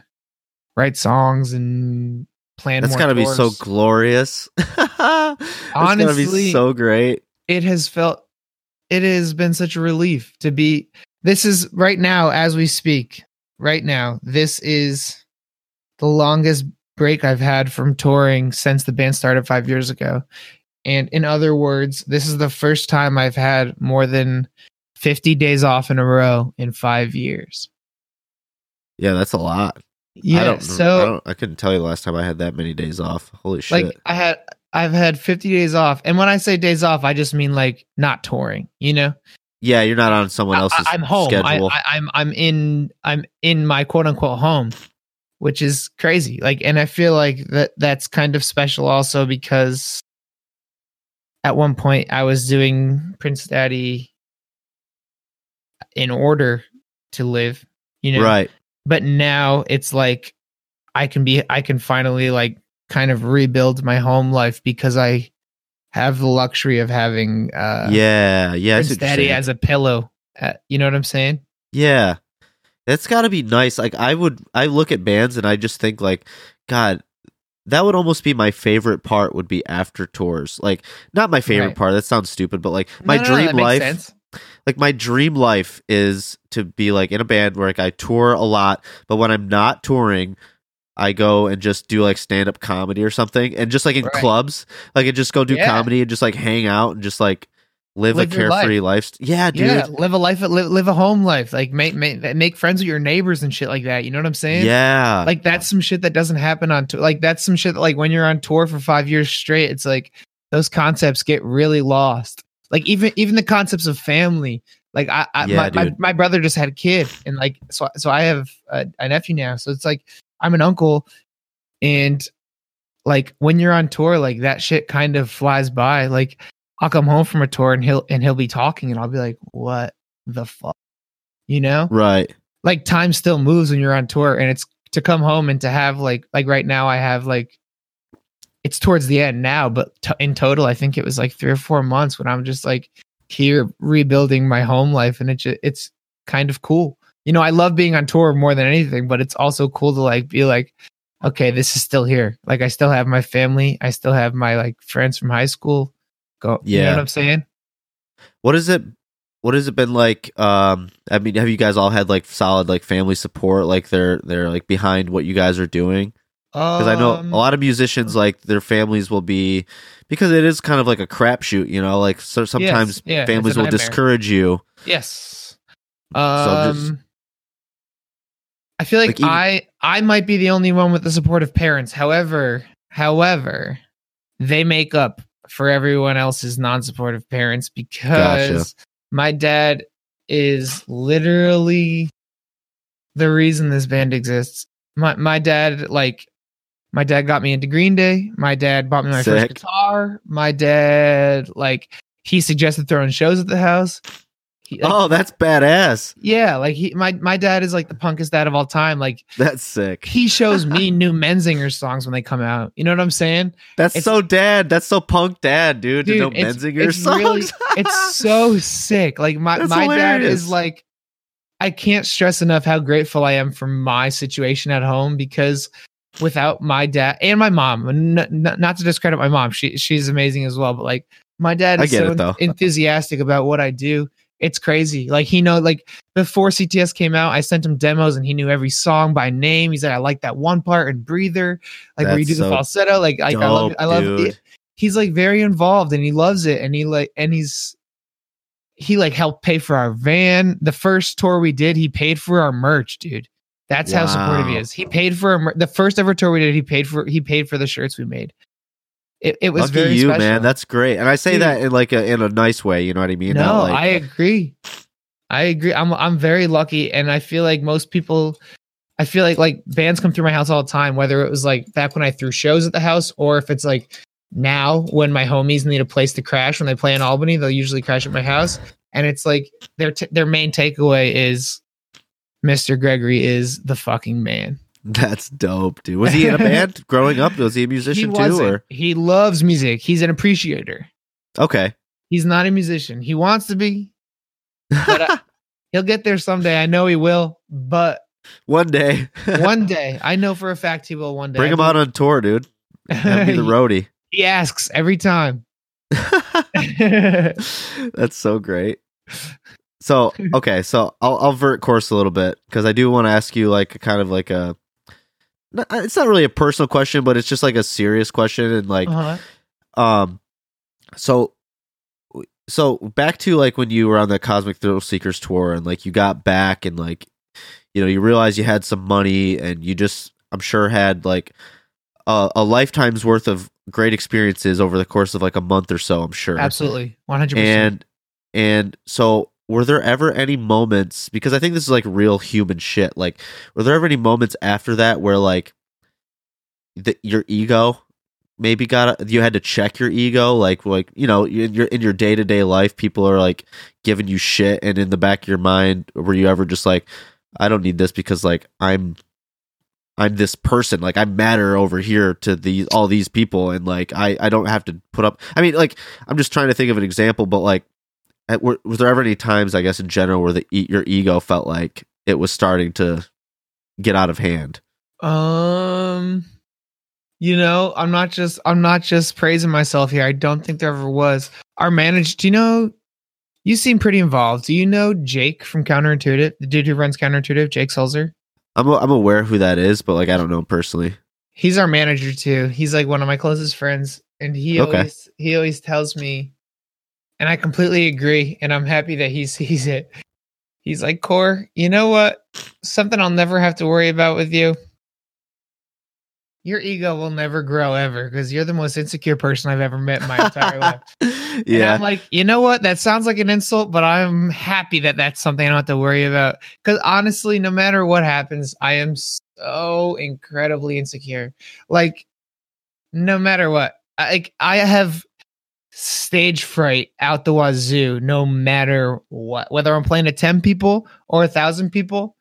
write songs and plan That's more gotta be so glorious. Gotta be Honestly, so great. it has felt it has been such a relief to be this is right now as we speak right now this is the longest break i've had from touring since the band started 5 years ago and in other words this is the first time i've had more than 50 days off in a row in 5 years Yeah, that's a lot. I yeah don't, so I, don't, I couldn't tell you last time I had that many days off. Holy shit. like I had I've had 50 days off. And when I say days off, I just mean like not touring, you know? yeah, you're not on someone else's I, am home. I, schedule. I, I'm I'm in I'm in my quote unquote home, which is crazy. Like, and I feel like that that's kind of special also because at one point I was doing Prince Daddy in order to live, you know. right. But now it's like I can be I can finally like kind of rebuild my home life because I have the luxury of having uh yeah. Yeah. Prince Daddy as a pillow. Uh, you know what I'm saying? Yeah. That's got to be nice. Like I would I look at bands and I just think like god that would almost be my favorite part would be after tours. Like not my favorite Right. part. That sounds stupid, but like my No, no, no, dream makes life sense. Like my dream life is to be like in a band where like I tour a lot, but when I'm not touring, I go and just do like stand up comedy or something, and just like in Right. clubs, like I just go do Yeah. comedy and just like hang out and just like live, Live a carefree life. Yeah, dude. Yeah, live a life, live, live a home life. Like make, make make friends with your neighbors and shit like that. You know what I'm saying? Yeah, Like that's some shit that doesn't happen on tour. Like that's some shit that, like when you're on tour for five years straight, it's like those concepts get really lost. Like even even the concepts of family. Like I, I Yeah, my, my my brother just had a kid, and like so so I have a, a nephew now. So it's like I'm an uncle, and like when you're on tour, like that shit kind of flies by. Like I'll come home from a tour and he'll and he'll be talking, and I'll be like, what the fuck, you know? right. like time still moves when you're on tour and it's to come home and to have like like right now i have like it's towards the end now but t- in total i think it was like three or four months when i'm just like here rebuilding my home life and it's it's kind of cool you know i love being on tour more than anything but it's also cool to like be like okay this is still here like i still have my family i still have my like friends from high school go you know Yeah. what i'm saying What is it? What has it been like? Um, I mean, have you guys all had like solid like family support? Like they're they're like behind what you guys are doing? Because I know Um, a lot of musicians like their families will be because it is kind of like a crapshoot, you know. Like so sometimes yeah, families will discourage you. Yes. I'm just- Um, I feel like, Like, even- I I might be the only one with the supportive parents. However, however, they make up for everyone else's non-supportive parents because my dad is literally the reason this band exists. My my dad like my dad got me into Green Day. My dad bought me my first guitar. My dad like he suggested throwing shows at the house. He, like, oh, that's badass. yeah, like he my my dad is like the punkest dad of all time. Like That's sick. he shows me new Menzinger songs when they come out. You know what I'm saying? That's It's- so dad. That's so punk dad, dude. to Dude, know it's- Menzinger it's songs. really- It's so sick. Like my That's my dad is like I can't stress enough how grateful I am for my situation at home because without my dad and my mom, n- not to discredit my mom, she she's amazing as well, but like My dad is so enthusiastic about what I do. It's crazy. Like he know like before CTS came out, I sent him demos and he knew every song by name. He said, I like that one part and breather, like where you That's do the falsetto. Like, like I love I love it. He's like very involved and he loves it. And he like and he's he like helped pay for our van. The first tour we did, he paid for our merch, dude. That's how supportive he is. He paid for mer- the first ever tour we did. He paid for he paid for the shirts we made. It, it was Lucky very you, special. man. That's great. And I say Dude. that in like a in a nice way. You know what I mean? no, like, I agree. I agree. I'm I'm very lucky, and I feel like most people. I feel like like bands come through my house all the time, whether it was like back when I threw shows at the house, or if it's like now when my homies need a place to crash when they play in Albany, they'll usually crash at my house, and it's like their t- their main takeaway is, Mr. Gregory is the fucking man. that's dope, dude. Was he in a band growing up? Was he a musician he too? Or He loves music. He's an appreciator. okay, He's not a musician. He wants to be. But I- He'll get there someday. I know he will, but one day, one day, I know for a fact he will one day. bring him out on tour, dude. Have me the roadie. he asks every time. That's so great. So okay, so I'll I'll vert course a little bit because I do want to ask you like a kind of like a. It's not really a personal question, but it's just like a serious question and like Uh-huh. um, so so back to like when you were on the Cosmic Thrill Seekers tour and like you got back and like you know you realized you had some money and you just I'm sure had like a, a lifetime's worth of great experiences over the course of like a month or so. I'm sure Absolutely, one hundred percent. and and so were there ever any moments because i think this is like real human shit like were there ever any moments after that where like the, your ego maybe got you had to check your ego? Like like you know in your in your day-to-day life people are like giving you shit and in the back of your mind were you ever just like i don't need this because like i'm i'm this person. Like i matter over here to these all these people and like i i don't have to put up i mean like i'm just trying to think of an example but like were, was there ever any times i guess in general where the your ego felt like it was starting to get out of hand Um, you know, I'm not just I'm not just praising myself here. I don't think there ever was. Our manager, do you know? You seem pretty involved. Do you know Jake from Counterintuitive, the dude who runs Counterintuitive, Jake Sulzer? i'm i'm aware who that is but like i don't know him personally He's our manager too. He's like one of my closest friends, and he Okay. always he always tells me, and I completely agree, and I'm happy that he sees it. He's like, Core, you know what? Something I'll never have to worry about with you. Your ego will never grow ever because you're the most insecure person I've ever met in my entire life. And yeah I'm like, you know what? That sounds like an insult, but I'm happy that that's something I don't have to worry about. Because honestly, no matter what happens, I am so incredibly insecure. Like, no matter what, like I have stage fright out the wazoo. No matter what, whether I'm playing to ten people or a thousand people,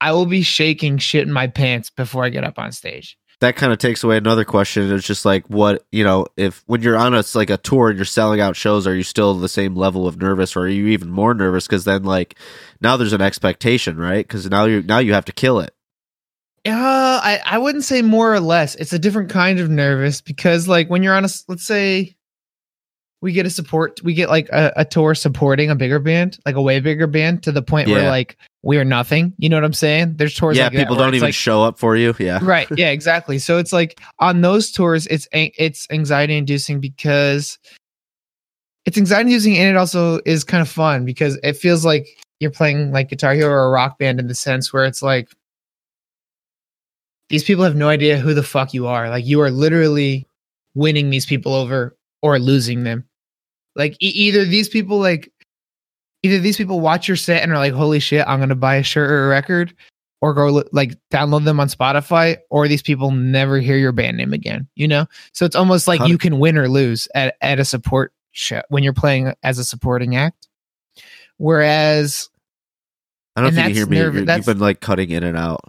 I will be shaking shit in my pants before I get up on stage. that kind of takes away another question it's just like what you know if when you're on a like a tour and you're selling out shows are you still the same level of nervous or are you even more nervous because then like now there's an expectation right because now you now you have to kill it Uh, I, I wouldn't say more or less. It's a different kind of nervous because, like, when you're on a, let's say we get a support, we get like a, a tour supporting a bigger band, like a way bigger band to the point where like we are nothing. You know what I'm saying? There's tours yeah like that people don't even like- show up for you yeah right. Yeah, exactly. So it's like on those tours, it's it's anxiety inducing because it's anxiety inducing and it also is kind of fun because it feels like you're playing like Guitar Hero or a rock band in the sense where it's like these people have no idea who the fuck you are. Like you are literally winning these people over or losing them. Like e- either these people like either these people watch your set and are like, "Holy shit, I'm gonna buy a shirt or a record," or go like download them on Spotify, or these people never hear your band name again. You know, so it's almost like you can win or lose at at a support show when you're playing as a supporting act. Whereas i don't think you hear me nerv- you've been like cutting in and out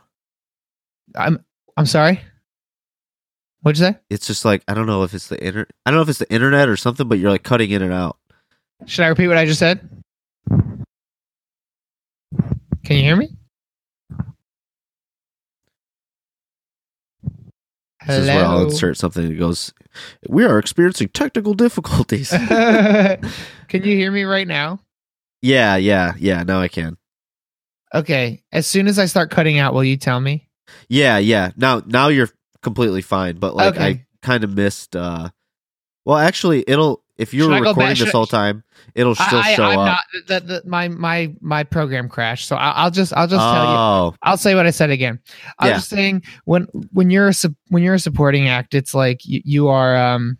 I'm I'm sorry. What'd you say? it's just like i don't know if it's the inter i don't know if it's the internet or something but you're like cutting in and out Should I repeat what I just said? Can you hear me? This is where I'll insert something that goes, "We are experiencing technical difficulties." Can you hear me right now? yeah, yeah, yeah. Now I can. Okay. As soon as I start cutting out, will you tell me? Yeah, yeah. Now, now you're completely fine. But like, I kind of missed. uh Well, actually, it'll if you're Should I go recording back- this whole time, it'll still I, show I'm up. not. The, the, my my my program crashed, so I'll, I'll just I'll just tell you. oh, I'll say what I said again. I Yeah. was saying when when you're a when you're a supporting act, it's like you, you are um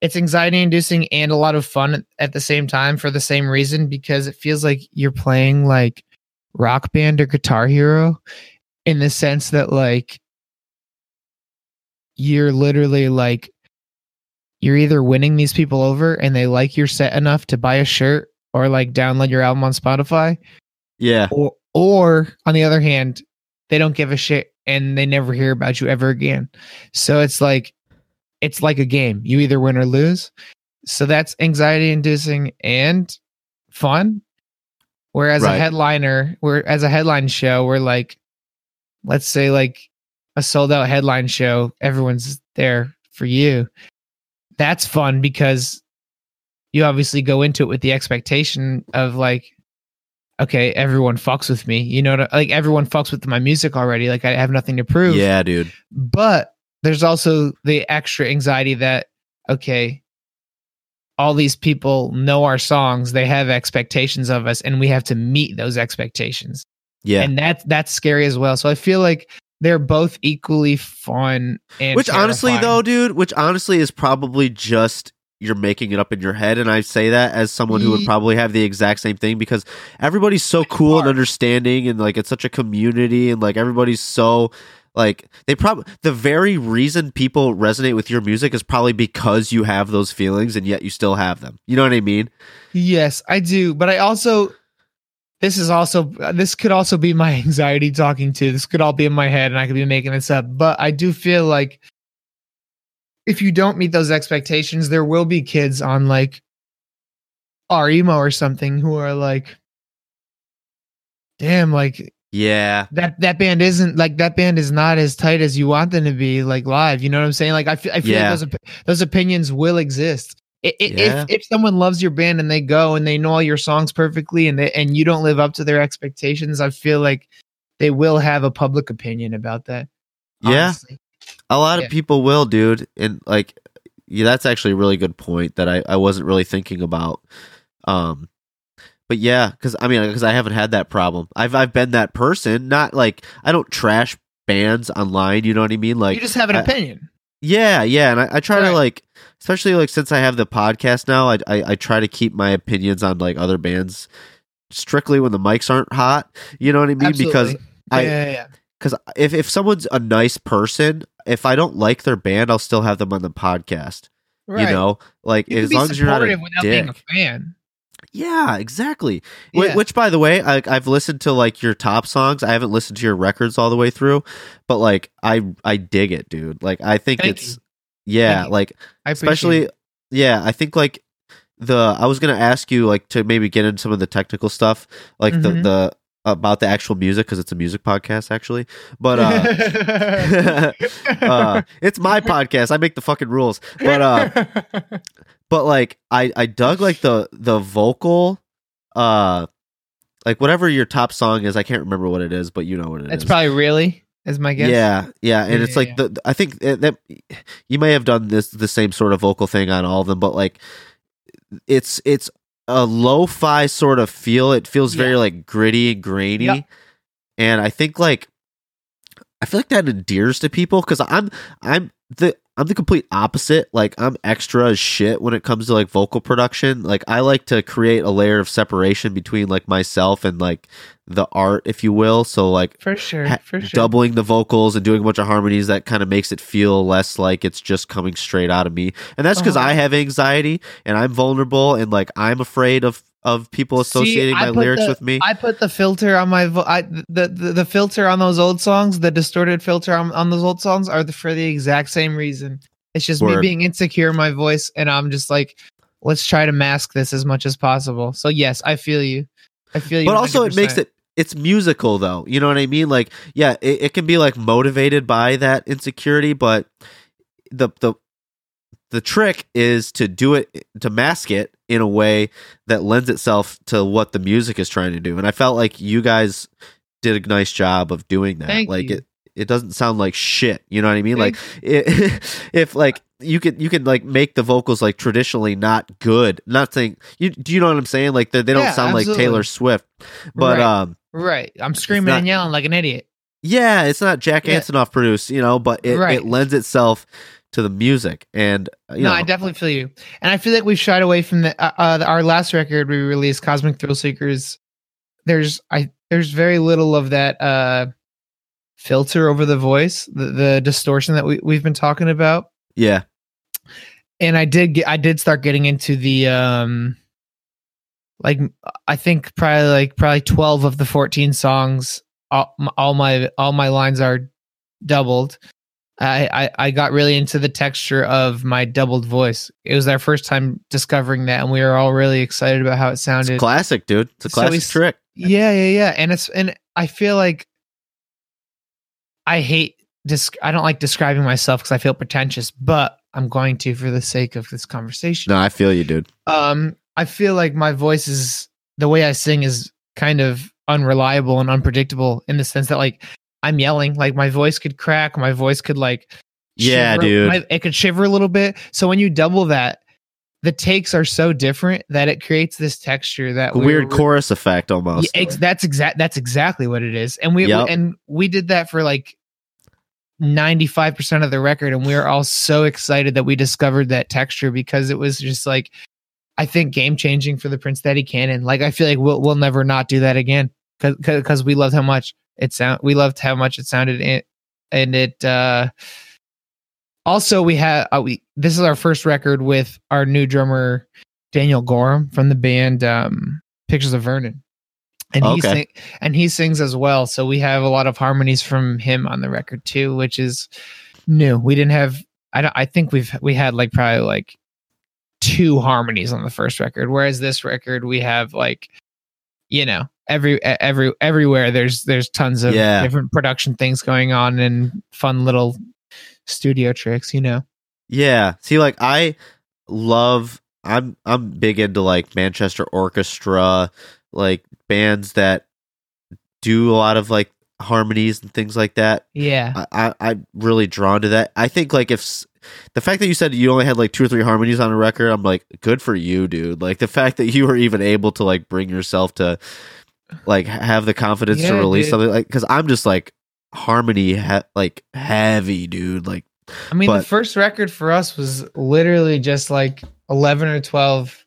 it's anxiety inducing and a lot of fun at the same time for the same reason because it feels like you're playing like rock band or guitar hero in the sense that like you're literally like you're either winning these people over and they like your set enough to buy a shirt or like download your album on Spotify yeah, or or on the other hand they don't give a shit and they never hear about you ever again. So it's like it's like a game. You either win or lose. So that's anxiety inducing and fun. Whereas Right. a headliner where as a headline show we're like let's say like a sold out headline show everyone's there for you that's fun because you obviously go into it with the expectation of like okay, everyone fucks with me. You know, like everyone fucks with my music already. Like I have nothing to prove. yeah, dude. But there's also the extra anxiety that okay, all these people know our songs, they have expectations of us, and we have to meet those expectations. Yeah, And that's that's scary as well. So I feel like they're both equally fun and which honestly, though, dude, which honestly is probably just you're making it up in your head, and I say that as someone who would probably have the exact same thing because everybody's so cool and understanding, and like it's such a community, and like everybody's so. Like they probably the very reason people resonate with your music is probably because you have those feelings and yet you still have them. You know what I mean? Yes, I do, but I also this is also this could also be my anxiety talking to. This could all be in my head and I could be making this up, but I do feel like if you don't meet those expectations, there will be kids on like r/emo or something who are like damn like Yeah. that that band isn't like that band is not as tight as you want them to be like live you know what i'm saying like i feel, I feel Yeah. like those op- those opinions will exist Yeah. if if someone loves your band and they go and they know all your songs perfectly and they and you don't live up to their expectations i feel like they will have a public opinion about that Yeah. A lot Yeah. of people will, dude. And like yeah, that's actually a really good point that I, I wasn't really thinking about. Um but yeah, because I mean, because I haven't had that problem. I've I've been that person. Not like I don't trash bands online. You know what I mean? Like you just have an I- opinion Yeah, yeah, and I, I try to like, especially like since I have the podcast now, I, I I try to keep my opinions on like other bands strictly when the mics aren't hot. You know what I mean? Because Absolutely. I- yeah, yeah, yeah. because if if someone's a nice person, if I don't like their band, I'll still have them on the podcast. Right. You know, like You as long as you're not a without dick. being a fan Yeah, exactly. Yeah. Which, by the way, I, I've listened to like your top songs. I haven't listened to your records all the way through, but like I I dig it, dude. Like I think Thank it's you. Yeah, Thank like I especially it. yeah i think like the i was gonna ask you like to maybe get into some of the technical stuff like the Mhm. the about the actual music because it's a music podcast actually but uh uh it's my podcast i make the fucking rules but uh but like i i dug like the the vocal uh like whatever your top song is i can't remember what it is but you know what it is. it's probably really is my guess yeah, yeah, and Yeah, it's like yeah. the I think that, that you may have done this the same sort of vocal thing on all of them, but like it's it's a lo-fi sort of feel. It feels very Yeah. like gritty and grainy, Yep. and I think like I feel like that endears to people because I'm I'm the I'm the complete opposite. Like I'm extra as shit when it comes to like vocal production. Like I like to create a layer of separation between like myself and like the art, if you will. So like for sure ha- for sure doubling the vocals and doing a bunch of harmonies that kind of makes it feel less like it's just coming straight out of me and that's because Uh-huh. i have anxiety and i'm vulnerable and like i'm afraid of of people associating I my lyrics the- with me I put the filter on my vo- I, the, the the filter on those old songs, the distorted filter on, on those old songs are the, for the exact same reason. It's just me being insecure in my voice, and I'm just like, let's try to mask this as much as possible. So yes, I feel you. I feel you. but also it makes it it's musical though. You know what I mean? Like, yeah, it, it can be like motivated by that insecurity, but the the the trick is to do it to mask it in a way that lends itself to what the music is trying to do. And I felt like you guys did a nice job of doing that. Thank like you. it it doesn't sound like shit. You know what I mean? Thank like it, if like you could you could like make the vocals like traditionally not good. Not saying you do you know what I'm saying? Like they, they don't Yeah, sound like. Taylor Swift. But Right. um Right. I'm screaming not- and yelling like an idiot. yeah, it's not Jack Yeah. Antonoff produced, you know, but it, Right. it lends itself to the music and uh, you no, know I definitely feel you, and I feel like we've shied away from the uh, uh, our last record we released, Cosmic Thrill Seekers. There's I there's very little of that uh filter over the voice, the, the distortion that we we've been talking about, yeah. and I did get I did start getting into the um like I think probably like probably twelve of the fourteen songs all, all my all my lines are doubled. I, I I got really into the texture of my doubled voice. It was our first time discovering that, and we were all really excited about how it It's sounded. classic, dude. It's a classic he's- trick. yeah, yeah, yeah. And it's and I feel like I hate dis- I don't like describing myself because I feel pretentious, but I'm going to for the sake of this conversation. No, I feel you, dude. Um, I feel like my voice is the way I sing is kind of unreliable and unpredictable in the sense that like I'm yelling, like my voice could crack, my voice could like Yeah, shiver- dude. my- it could shiver a little bit. So when you double that, the takes are so different that it creates this texture that we weird were- chorus effect almost. yeah, ex- that's exact. That's exactly what it is, and we Yep. and we did that for like ninety five percent of the record, and we were all so excited that we discovered that texture because it was just like, I think game changing for the Prince Daddy canon. Like I feel like we'll we'll never not do that again because because we love how much it sound. We loved how much it sounded, and, and it. uh also, we had uh, we. This is our first record with our new drummer Daniel Gorham from the band um, Pictures of Vernon, and he Okay. sing, and he sings as well. So we have a lot of harmonies from him on the record too, which is new. We didn't have. I don't, I think we've we had like probably like two harmonies on the first record, whereas this record we have like you know every every everywhere there's there's tons of Yeah. different production things going on and fun little studio tricks. You know. Yeah. See, like I love I'm I'm big into like Manchester Orchestra, like bands that do a lot of like harmonies and things like that. Yeah. I, I I'm really drawn to that. I think like if the fact that you said you only had like two or three harmonies on a record, I'm like, good for you, dude. Like the fact that you were even able to like bring yourself to like have the confidence to release dude. something like because I'm just like harmony he- like heavy, dude. Like I mean, the first record for us was literally just like 11 or 12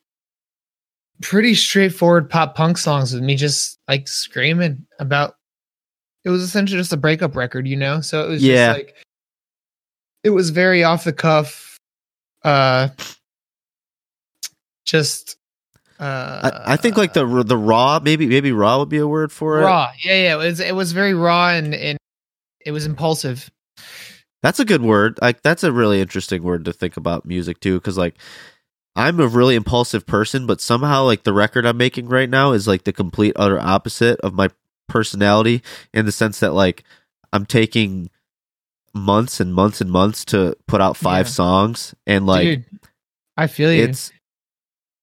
pretty straightforward pop punk songs with me just like screaming about it was essentially just a breakup record, you know? So it was Yeah. just like it was very off the cuff uh just uh I, I think like the the raw maybe maybe raw would be a word for it. raw. Yeah, yeah, it was it was very raw and and it was impulsive. That's a good word. Like that's a really interesting word to think about music too, because like I'm a really impulsive person, but somehow like the record I'm making right now is like the complete utter opposite of my personality in the sense that like I'm taking months and months and months to put out five Yeah. songs and like Dude, I feel you. it's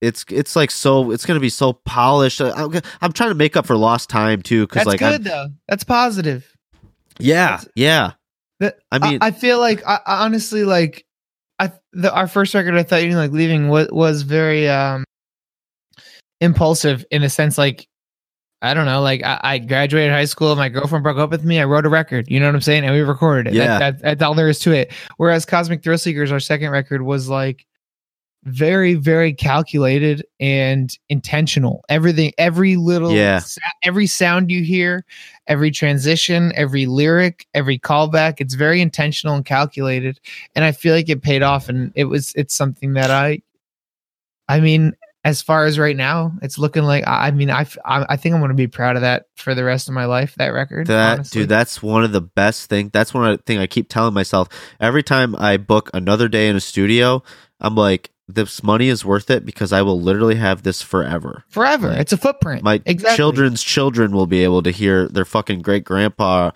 it's it's like so it's gonna be so polished. I- I'm, I'm trying to make up for lost time too, because like I'm, good though. That's positive. yeah That's- yeah That- I mean- I, feel like I, I honestly like I the, our first record I thought you like leaving was was very um impulsive in a sense like I don't know like I, I graduated high school my girlfriend broke up with me I wrote a record you know what I'm saying and we recorded it Yeah. that, that, that's all there is to it whereas Cosmic Thrill Seekers our second record was like very very calculated and intentional everything every little Yeah. every sound you hear every transition every lyric every callback it's very intentional and calculated and i feel like it paid off and it was it's something that i i mean as far as right now it's looking like i mean I i f- i, I think i'm going to be proud of that for the rest of my life that record That honestly. dude, that's one of the best things. That's one of the thing I keep telling myself every time I book another day in a studio. I'm like, this money is worth it because I will literally have this forever. Forever. It's a footprint. My exactly. children's children will be able to hear their fucking great grandpa,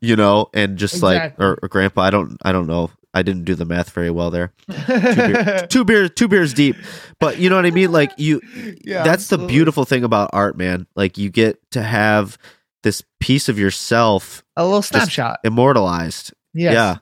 you know, and just like or, or grandpa. I don't I don't know. I didn't do the math very well there. beer- Two beers, two beers deep. But you know what I mean? Like you yeah, that's the beautiful thing about art, man. Like you get to have this piece of yourself a little snapshot. immortalized. Yes. Yeah.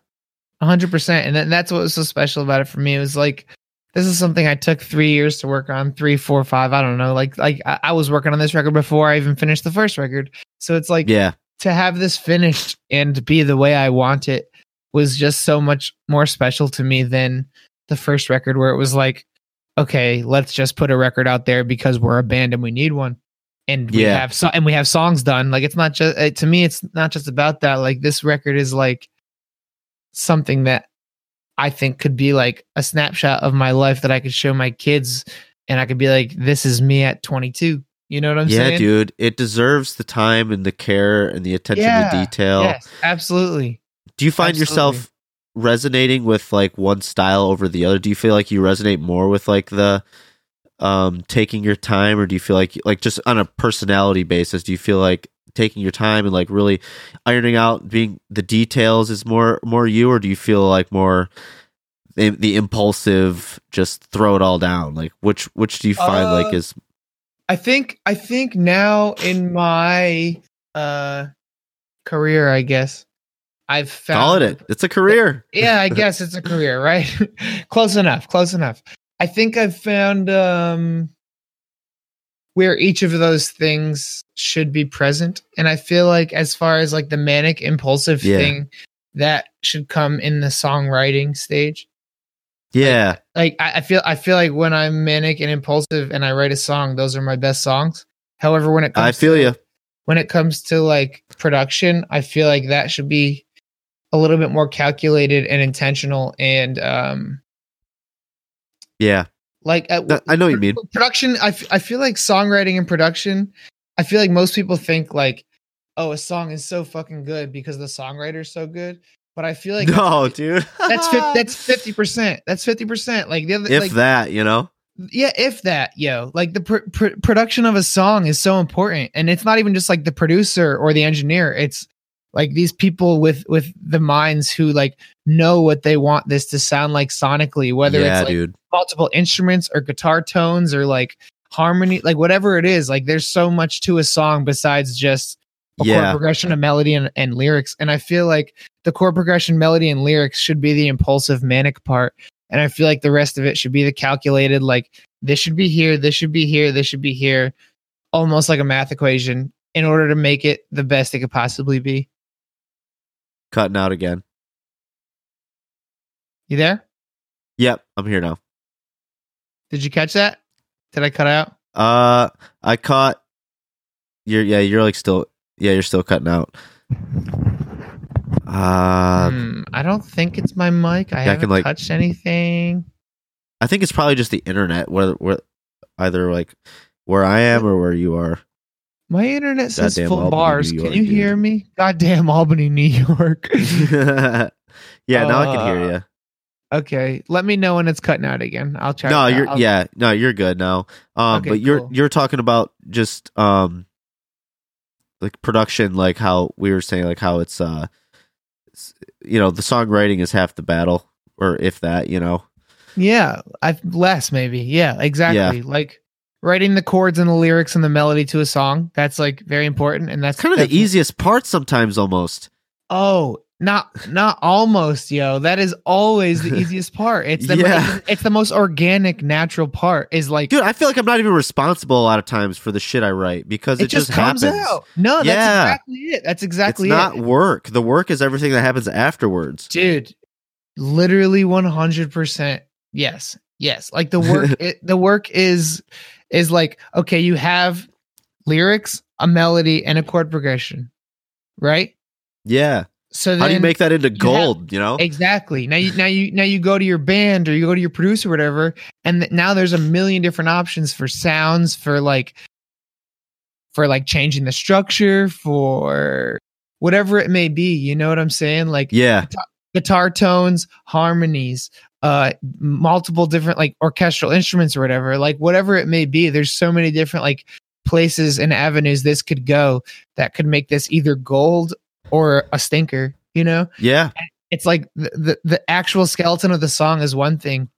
hundred percent. And then that's what was so special about it for me. It was like this is something I took three years to work on, three, four, five. I don't know. Like like I, I was working on this record before I even finished the first record. So it's like Yeah. to have this finished and be the way I want it was just so much more special to me than the first record where it was like, okay, let's just put a record out there because we're a band and we need one. And we Yeah. have so and we have songs done. Like it's not just uh, to me, it's not just about that. Like this record is like something that I think could be like a snapshot of my life that I could show my kids and I could be like, this is me at 22. You know what I'm yeah, saying? Yeah, dude. It deserves the time and the care and the attention Yeah. to detail. Yes, absolutely. Do you find yourself resonating with like one style over the other? Do you feel like you resonate more with like the um taking your time or do you feel like like just on a personality basis, do you feel like taking your time and like really ironing out being the details is more more you or do you feel like more the, the impulsive just throw it all down? Like which which do you find like Uh, is I think I think now in my uh career, I guess I've found call it it. It's a career. Yeah, I guess it's a career, right? close enough, close enough. I think I've found um where each of those things should be present. And I feel like as far as like the manic impulsive Yeah. thing that should come in the songwriting stage. Yeah. Like I, I feel I feel like when I'm manic and impulsive and I write a song, those are my best songs. However, when it comes I feel to, you. when it comes to like production, I feel like that should be a little bit more calculated and intentional and um Yeah. like uh, I know what you mean. production I, f- I feel like songwriting and production i feel like most people think like oh a song is so fucking good because the songwriter's so good but i feel like no, dude. that's that's 50% that's 50% like the other if like that, you know. yeah if that yo like the pr- pr- production of a song is so important and it's not even just like the producer or the engineer it's like these people with with the minds who like know what they want this to sound like sonically whether yeah, it's like dude. multiple instruments or guitar tones or like harmony like whatever it is like there's so much to a song besides just a chord progression of melody and, and lyrics. And i feel like the chord progression melody and lyrics should be the impulsive manic part. And i feel like the rest of it should be the calculated like this should be here this should be here this should be here almost like a math equation in order to make it the best it could possibly be Cutting out again. you there Yep, I'm here now. did you catch that did i cut out Uh, I caught. You're yeah. You're like still yeah. You're still cutting out. Uh, Hmm, i don't think it's my mic i haven't can, like- touched anything I think it's probably just the internet. Where where either like where I am or where you are. My internet says Goddamn full Albany, bars. New Can you dude. hear me? Goddamn Albany, New York. yeah, now I can hear Uh, you. okay, let me know when it's cutting out again. I'll try. No, you're I'll- yeah. No, you're good now. Um, Okay, but you're cool. you're talking about just um, like production, like how we were saying, like how it's uh, s- you know, the songwriting is half the battle, or if that, you know. yeah. I less maybe. Yeah, exactly. Like writing the chords and the lyrics and the melody to a song. That's like very important, and that's kind of the easiest part sometimes, almost. Oh, not not almost, yo. That is always the easiest part. It's the Yeah. it's, it's the most organic, natural part. Is like Dude, I feel like I'm not even responsible a lot of times for the shit I write because it, it, just, comes happens. out. No, that's Yeah. exactly it. That's exactly it's not it. work. The work is everything that happens afterwards. dude literally 100% yes yes like the work it, the work is is like okay you have lyrics a melody and a chord progression right Yeah. so How do you make that into you have- gold? you know? exactly now you now you now you go to your band or you go to your producer or whatever and th- now there's a million different options for sounds for like for like changing the structure for whatever it may be you know what i'm saying like yeah. guitar tones, harmonies, uh multiple different like orchestral instruments or whatever like whatever it may be there's so many different like places and avenues this could go that could make this either gold or a stinker you know Yeah. it's like the, the the actual skeleton of the song is one thing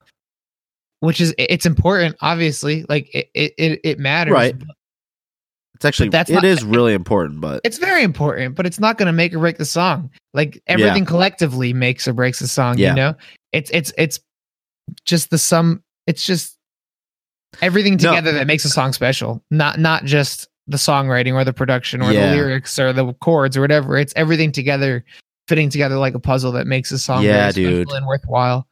which is it's important obviously like it it it, matters Right. It's actually that's it not- is really important, but it's very important but it's not going to make or break the song like everything collectively makes or breaks the song Yeah. you know it's it's it's just the sum it's just everything No. together that makes a song special not not just the songwriting or the production or Yeah. the lyrics or the chords or whatever it's everything together fitting together like a puzzle that makes a song Yeah, dude. and worthwhile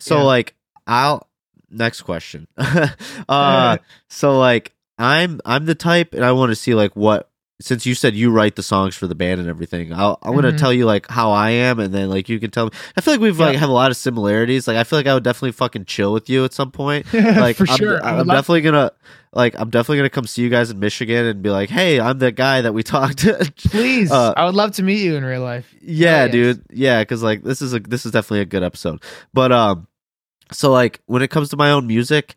So Yeah. like I'll next question. uh so like I'm I'm the type and I want to see like what since you said you write the songs for the band and everything, I'll I'm gonna Mhm. tell you like how I am and then like you can tell me I feel like we've like have a lot of similarities. Like I feel like I would definitely fucking chill with you at some point. Like for I'm, sure I I'm, definitely gonna like I'm definitely gonna come see you guys in Michigan and be like, Hey, I'm the guy that we talked to please uh, i would love to meet you in real life yeah, yes. dude. Yeah, because like this is a this is definitely a good episode. But um, so like when it comes to my own music,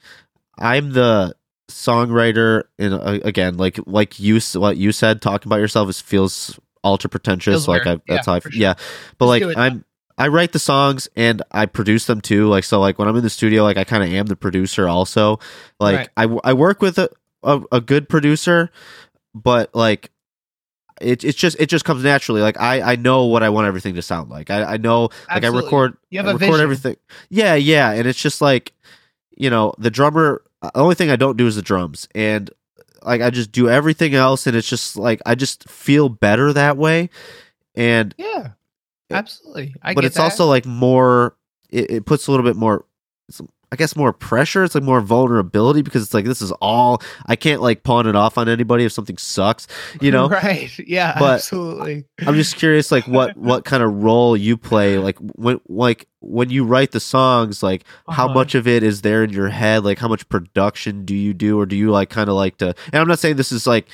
I'm the songwriter. And uh, again, like like you what you said, talking about yourself is feels ultra pretentious. Feels like I that's Yeah, how I sure. yeah. But Just like. I'm. I write the songs and I produce them too. Like so, like when I'm in the studio, like I kind of am the producer also. Like Right. I, I work with a, a a good producer, but like it it's just it just comes naturally. Like I I know what I want everything to sound like. I I know like I record You have I record vision. everything. Yeah, yeah, and it's just like you know the drummer. The only thing I don't do is the drums, and like I just do everything else, and it's just like I just feel better that way. And yeah absolutely i but it's that. also like more. It, it puts a little bit more. it's- I guess more pressure. It's like more vulnerability because it's like this is all I can't like pawn it off on anybody if something sucks, you know. right yeah But- absolutely I'm just curious, like what what kind of role you play, like when like when you write the songs, like how Uh-huh. much of it is there in your head, like how much production do you do, or do you like kind of like to? And I'm not saying this is like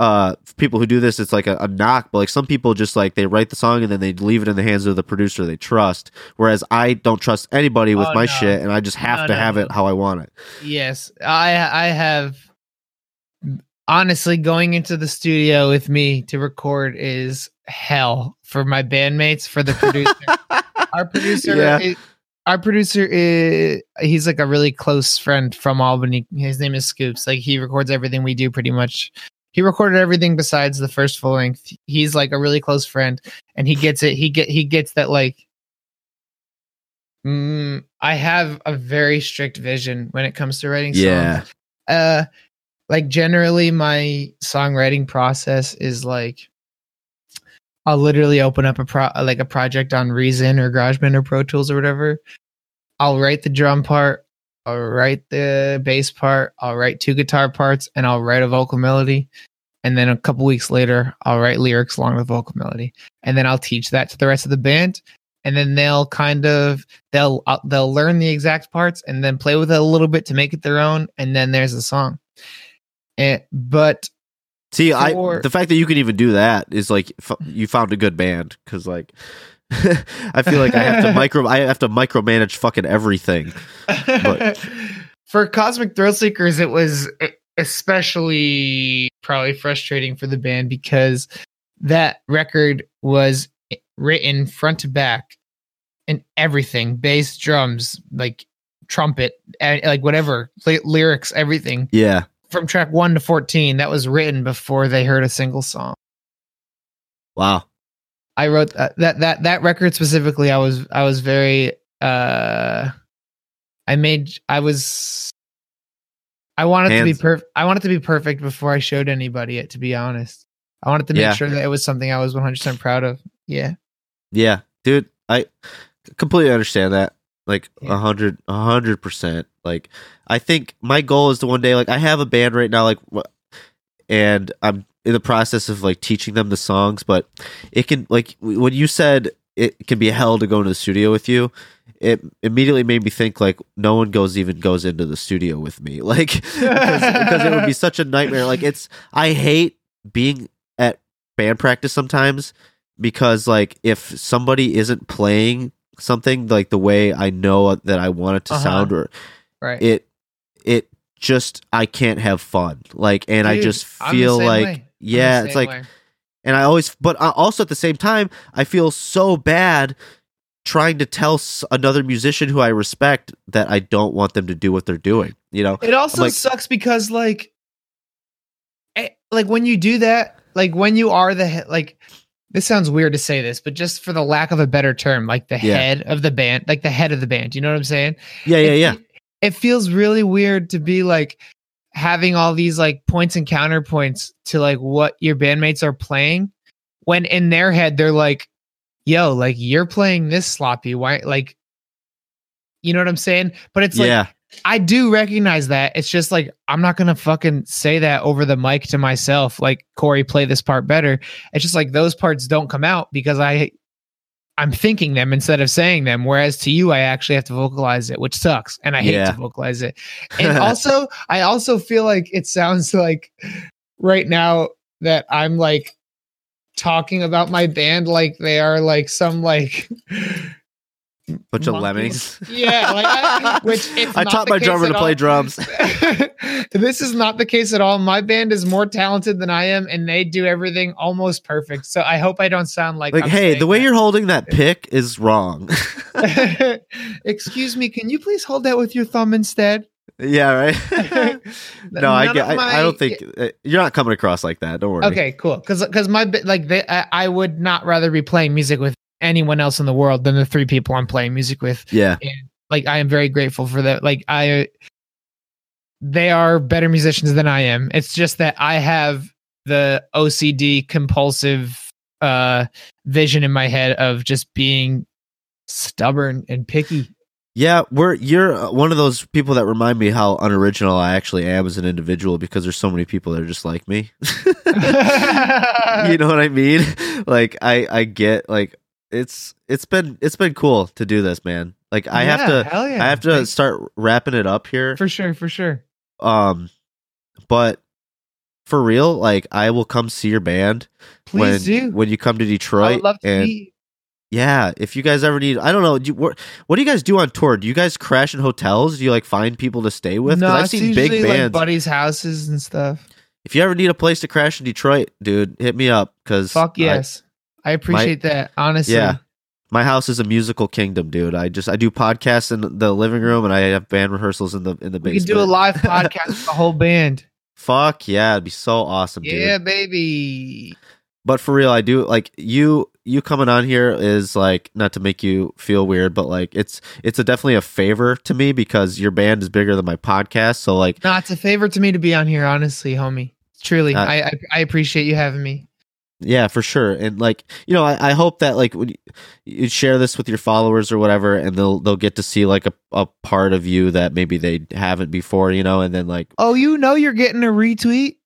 uh people who do this it's like a, a knock but like some people just like they write the song and then they leave it in the hands of the producer they trust whereas i don't trust anybody with Oh, my no. shit and i just have No, to no, have it how i want it Yes, I I have honestly going into the studio with me to record is hell for my bandmates for the producer. our producer Yeah. is, our producer is he's like a really close friend from Albany. His name is Scoops. Like he records everything we do pretty much. He recorded everything besides the first full length. He's like a really close friend and he gets it. He get he gets that like Mm, I have a very strict vision when it comes to writing songs. Yeah. Uh like generally my songwriting process is like I'll literally open up a pro like a project on Reason or GarageBand or Pro Tools or whatever. I'll write the drum part, I'll write the bass part, I'll write two guitar parts, and I'll write a vocal melody. And then a couple weeks later, I'll write lyrics along with vocal melody, and then I'll teach that to the rest of the band. And then they'll kind of they'll uh, they'll learn the exact parts and then play with it a little bit to make it their own. And then there's the song. And but See, I the fact that you can even do that is like f- you found a good band because like I feel like I have to micro I have to micromanage fucking everything. But- for Cosmic Thrill Seekers, it was especially probably frustrating for the band because that record was written front to back and everything bass, drums, like trumpet, like whatever, ly- lyrics, everything Yeah, from track one to 14 that was written before they heard a single song. wow. I wrote that that that, that record specifically. I was I was very uh I made I was I wanted to be perfect. I wanted to be perfect before I showed anybody it. To be honest, I wanted to make Yeah. sure that it was something I was 100 percent proud of. Yeah, Yeah, dude, I completely understand that. Like a hundred, a hundred percent. Like, I think my goal is to one day, like, I have a band right now, like, and I'm in the process of like teaching them the songs, but it can, like, when you said it can be hell to go into the studio with you, it immediately made me think like no one goes even goes into the studio with me, like, because, because it would be such a nightmare. Like, it's I hate being at band practice sometimes because like if somebody isn't playing something like the way I know that I want it to Uh-huh. sound, or Right. it it just I can't have fun. Like, and I Dude, just I'm the feel like way. I'm the yeah, it's like way. and I always, but I also at the same time, I feel so bad trying to tell another musician who I respect that I don't want them to do what they're doing. You know, It also like- sucks because like, eh, like when you do that, like when you are the like, this sounds weird to say this, but just for the lack of a better term, like the Yeah. head of the band, like the head of the band. You know what I'm saying? yeah, yeah, it, yeah, It feels really weird to be like having all these like points and counterpoints to like what your bandmates are playing when in their head they're like, yo, like you're playing this sloppy. Why like you know what I'm saying? But it's like yeah, I do recognize that. It's just like I'm not gonna fucking say that over the mic to myself. Like Kory, play this part better. It's just like those parts don't come out because I I'm thinking them instead of saying them. Whereas to you, I actually have to vocalize it, which sucks, and I hate Yeah. to vocalize it. And also, I also feel like it sounds like right now that I'm like talking about my band like they are like some like bunch of lemmings. Yeah, like I, which I taught my drummer to play all. drums. this is not the case at all. My band is more talented than I am, and they do everything almost perfect. So I hope I don't sound like Like, I'm hey, the way that. you're holding that pick is wrong. Excuse me, can you please hold that with your thumb instead? yeah, right. no, I get. of I, I don't think uh, you're not coming across like that. Don't worry. Okay, cool. Because because my like they, I, I would not rather be playing music with anyone else in the world than the three people I'm playing music with. Yeah. like I am very grateful for that. Like I they are better musicians than I am. It's just that I have the OCD compulsive uh vision in my head of just being stubborn and picky. Yeah, we're you're one of those people that remind me how unoriginal I actually am as an individual because there's so many people that are just like me. you know what I mean? Like I I get like it's it's been it's been cool to do this, man. Like I have to yeah. I have to start wrapping it up here. for sure, for sure. Um but for real, like I will come see your band Please when do. when you come to I Detroit would love to and meet. yeah, if you guys ever need, I don't know, do you, what, what do you guys do on tour? Do you guys crash in hotels? Do you like find people to stay with? No, I've seen big usually like bands. buddies' houses and stuff. if you ever need a place to crash in Detroit, dude, hit me up because Fuck yes. I, appreciate that. Honestly. Yeah. my house is a musical kingdom, dude. I just I do podcasts in the living room and I have band rehearsals in the in the We basement. can do a live podcast with the whole band. Fuck yeah, it'd be so awesome, dude. Yeah, baby. But for real, I do like you. You coming on here is like not to make you feel weird, but like it's it's a definitely a favor to me because your band is bigger than my podcast. So like No, it's a favor to me to be on here, honestly, homie. Truly, Uh, I, I I appreciate you having me. Yeah, for sure. And like, you know, I, I hope that like when you, you share this with your followers or whatever, and they'll they'll get to see like a, a part of you that maybe they haven't before, you know, and then like, Oh, you know you're getting a retweet.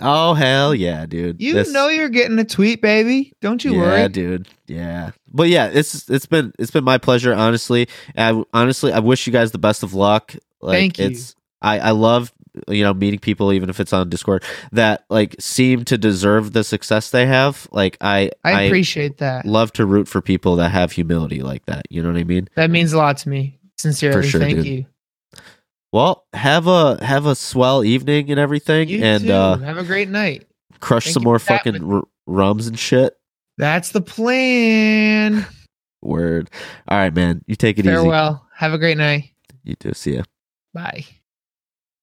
oh hell yeah, dude. You This- know you're getting a tweet, baby. Don't you yeah, worry. dude. Yeah, but yeah, it's it's been it's been my pleasure, honestly. And I honestly I wish you guys the best of luck. Like, Thank you. It's I I love you know meeting people even if it's on Discord that like seem to deserve the success they have. Like I I appreciate that. love to root for people that have humility like that. You know what I mean? That means a lot to me. Sincerely, sure, thank dude. you. Well, have a have a swell evening and everything, You and too. uh, Have a great night. crush Thank some more fucking r- rums and shit. That's the plan. Word. All right, man. You take it easy. Farewell. Have a great night. You too. See ya. Bye.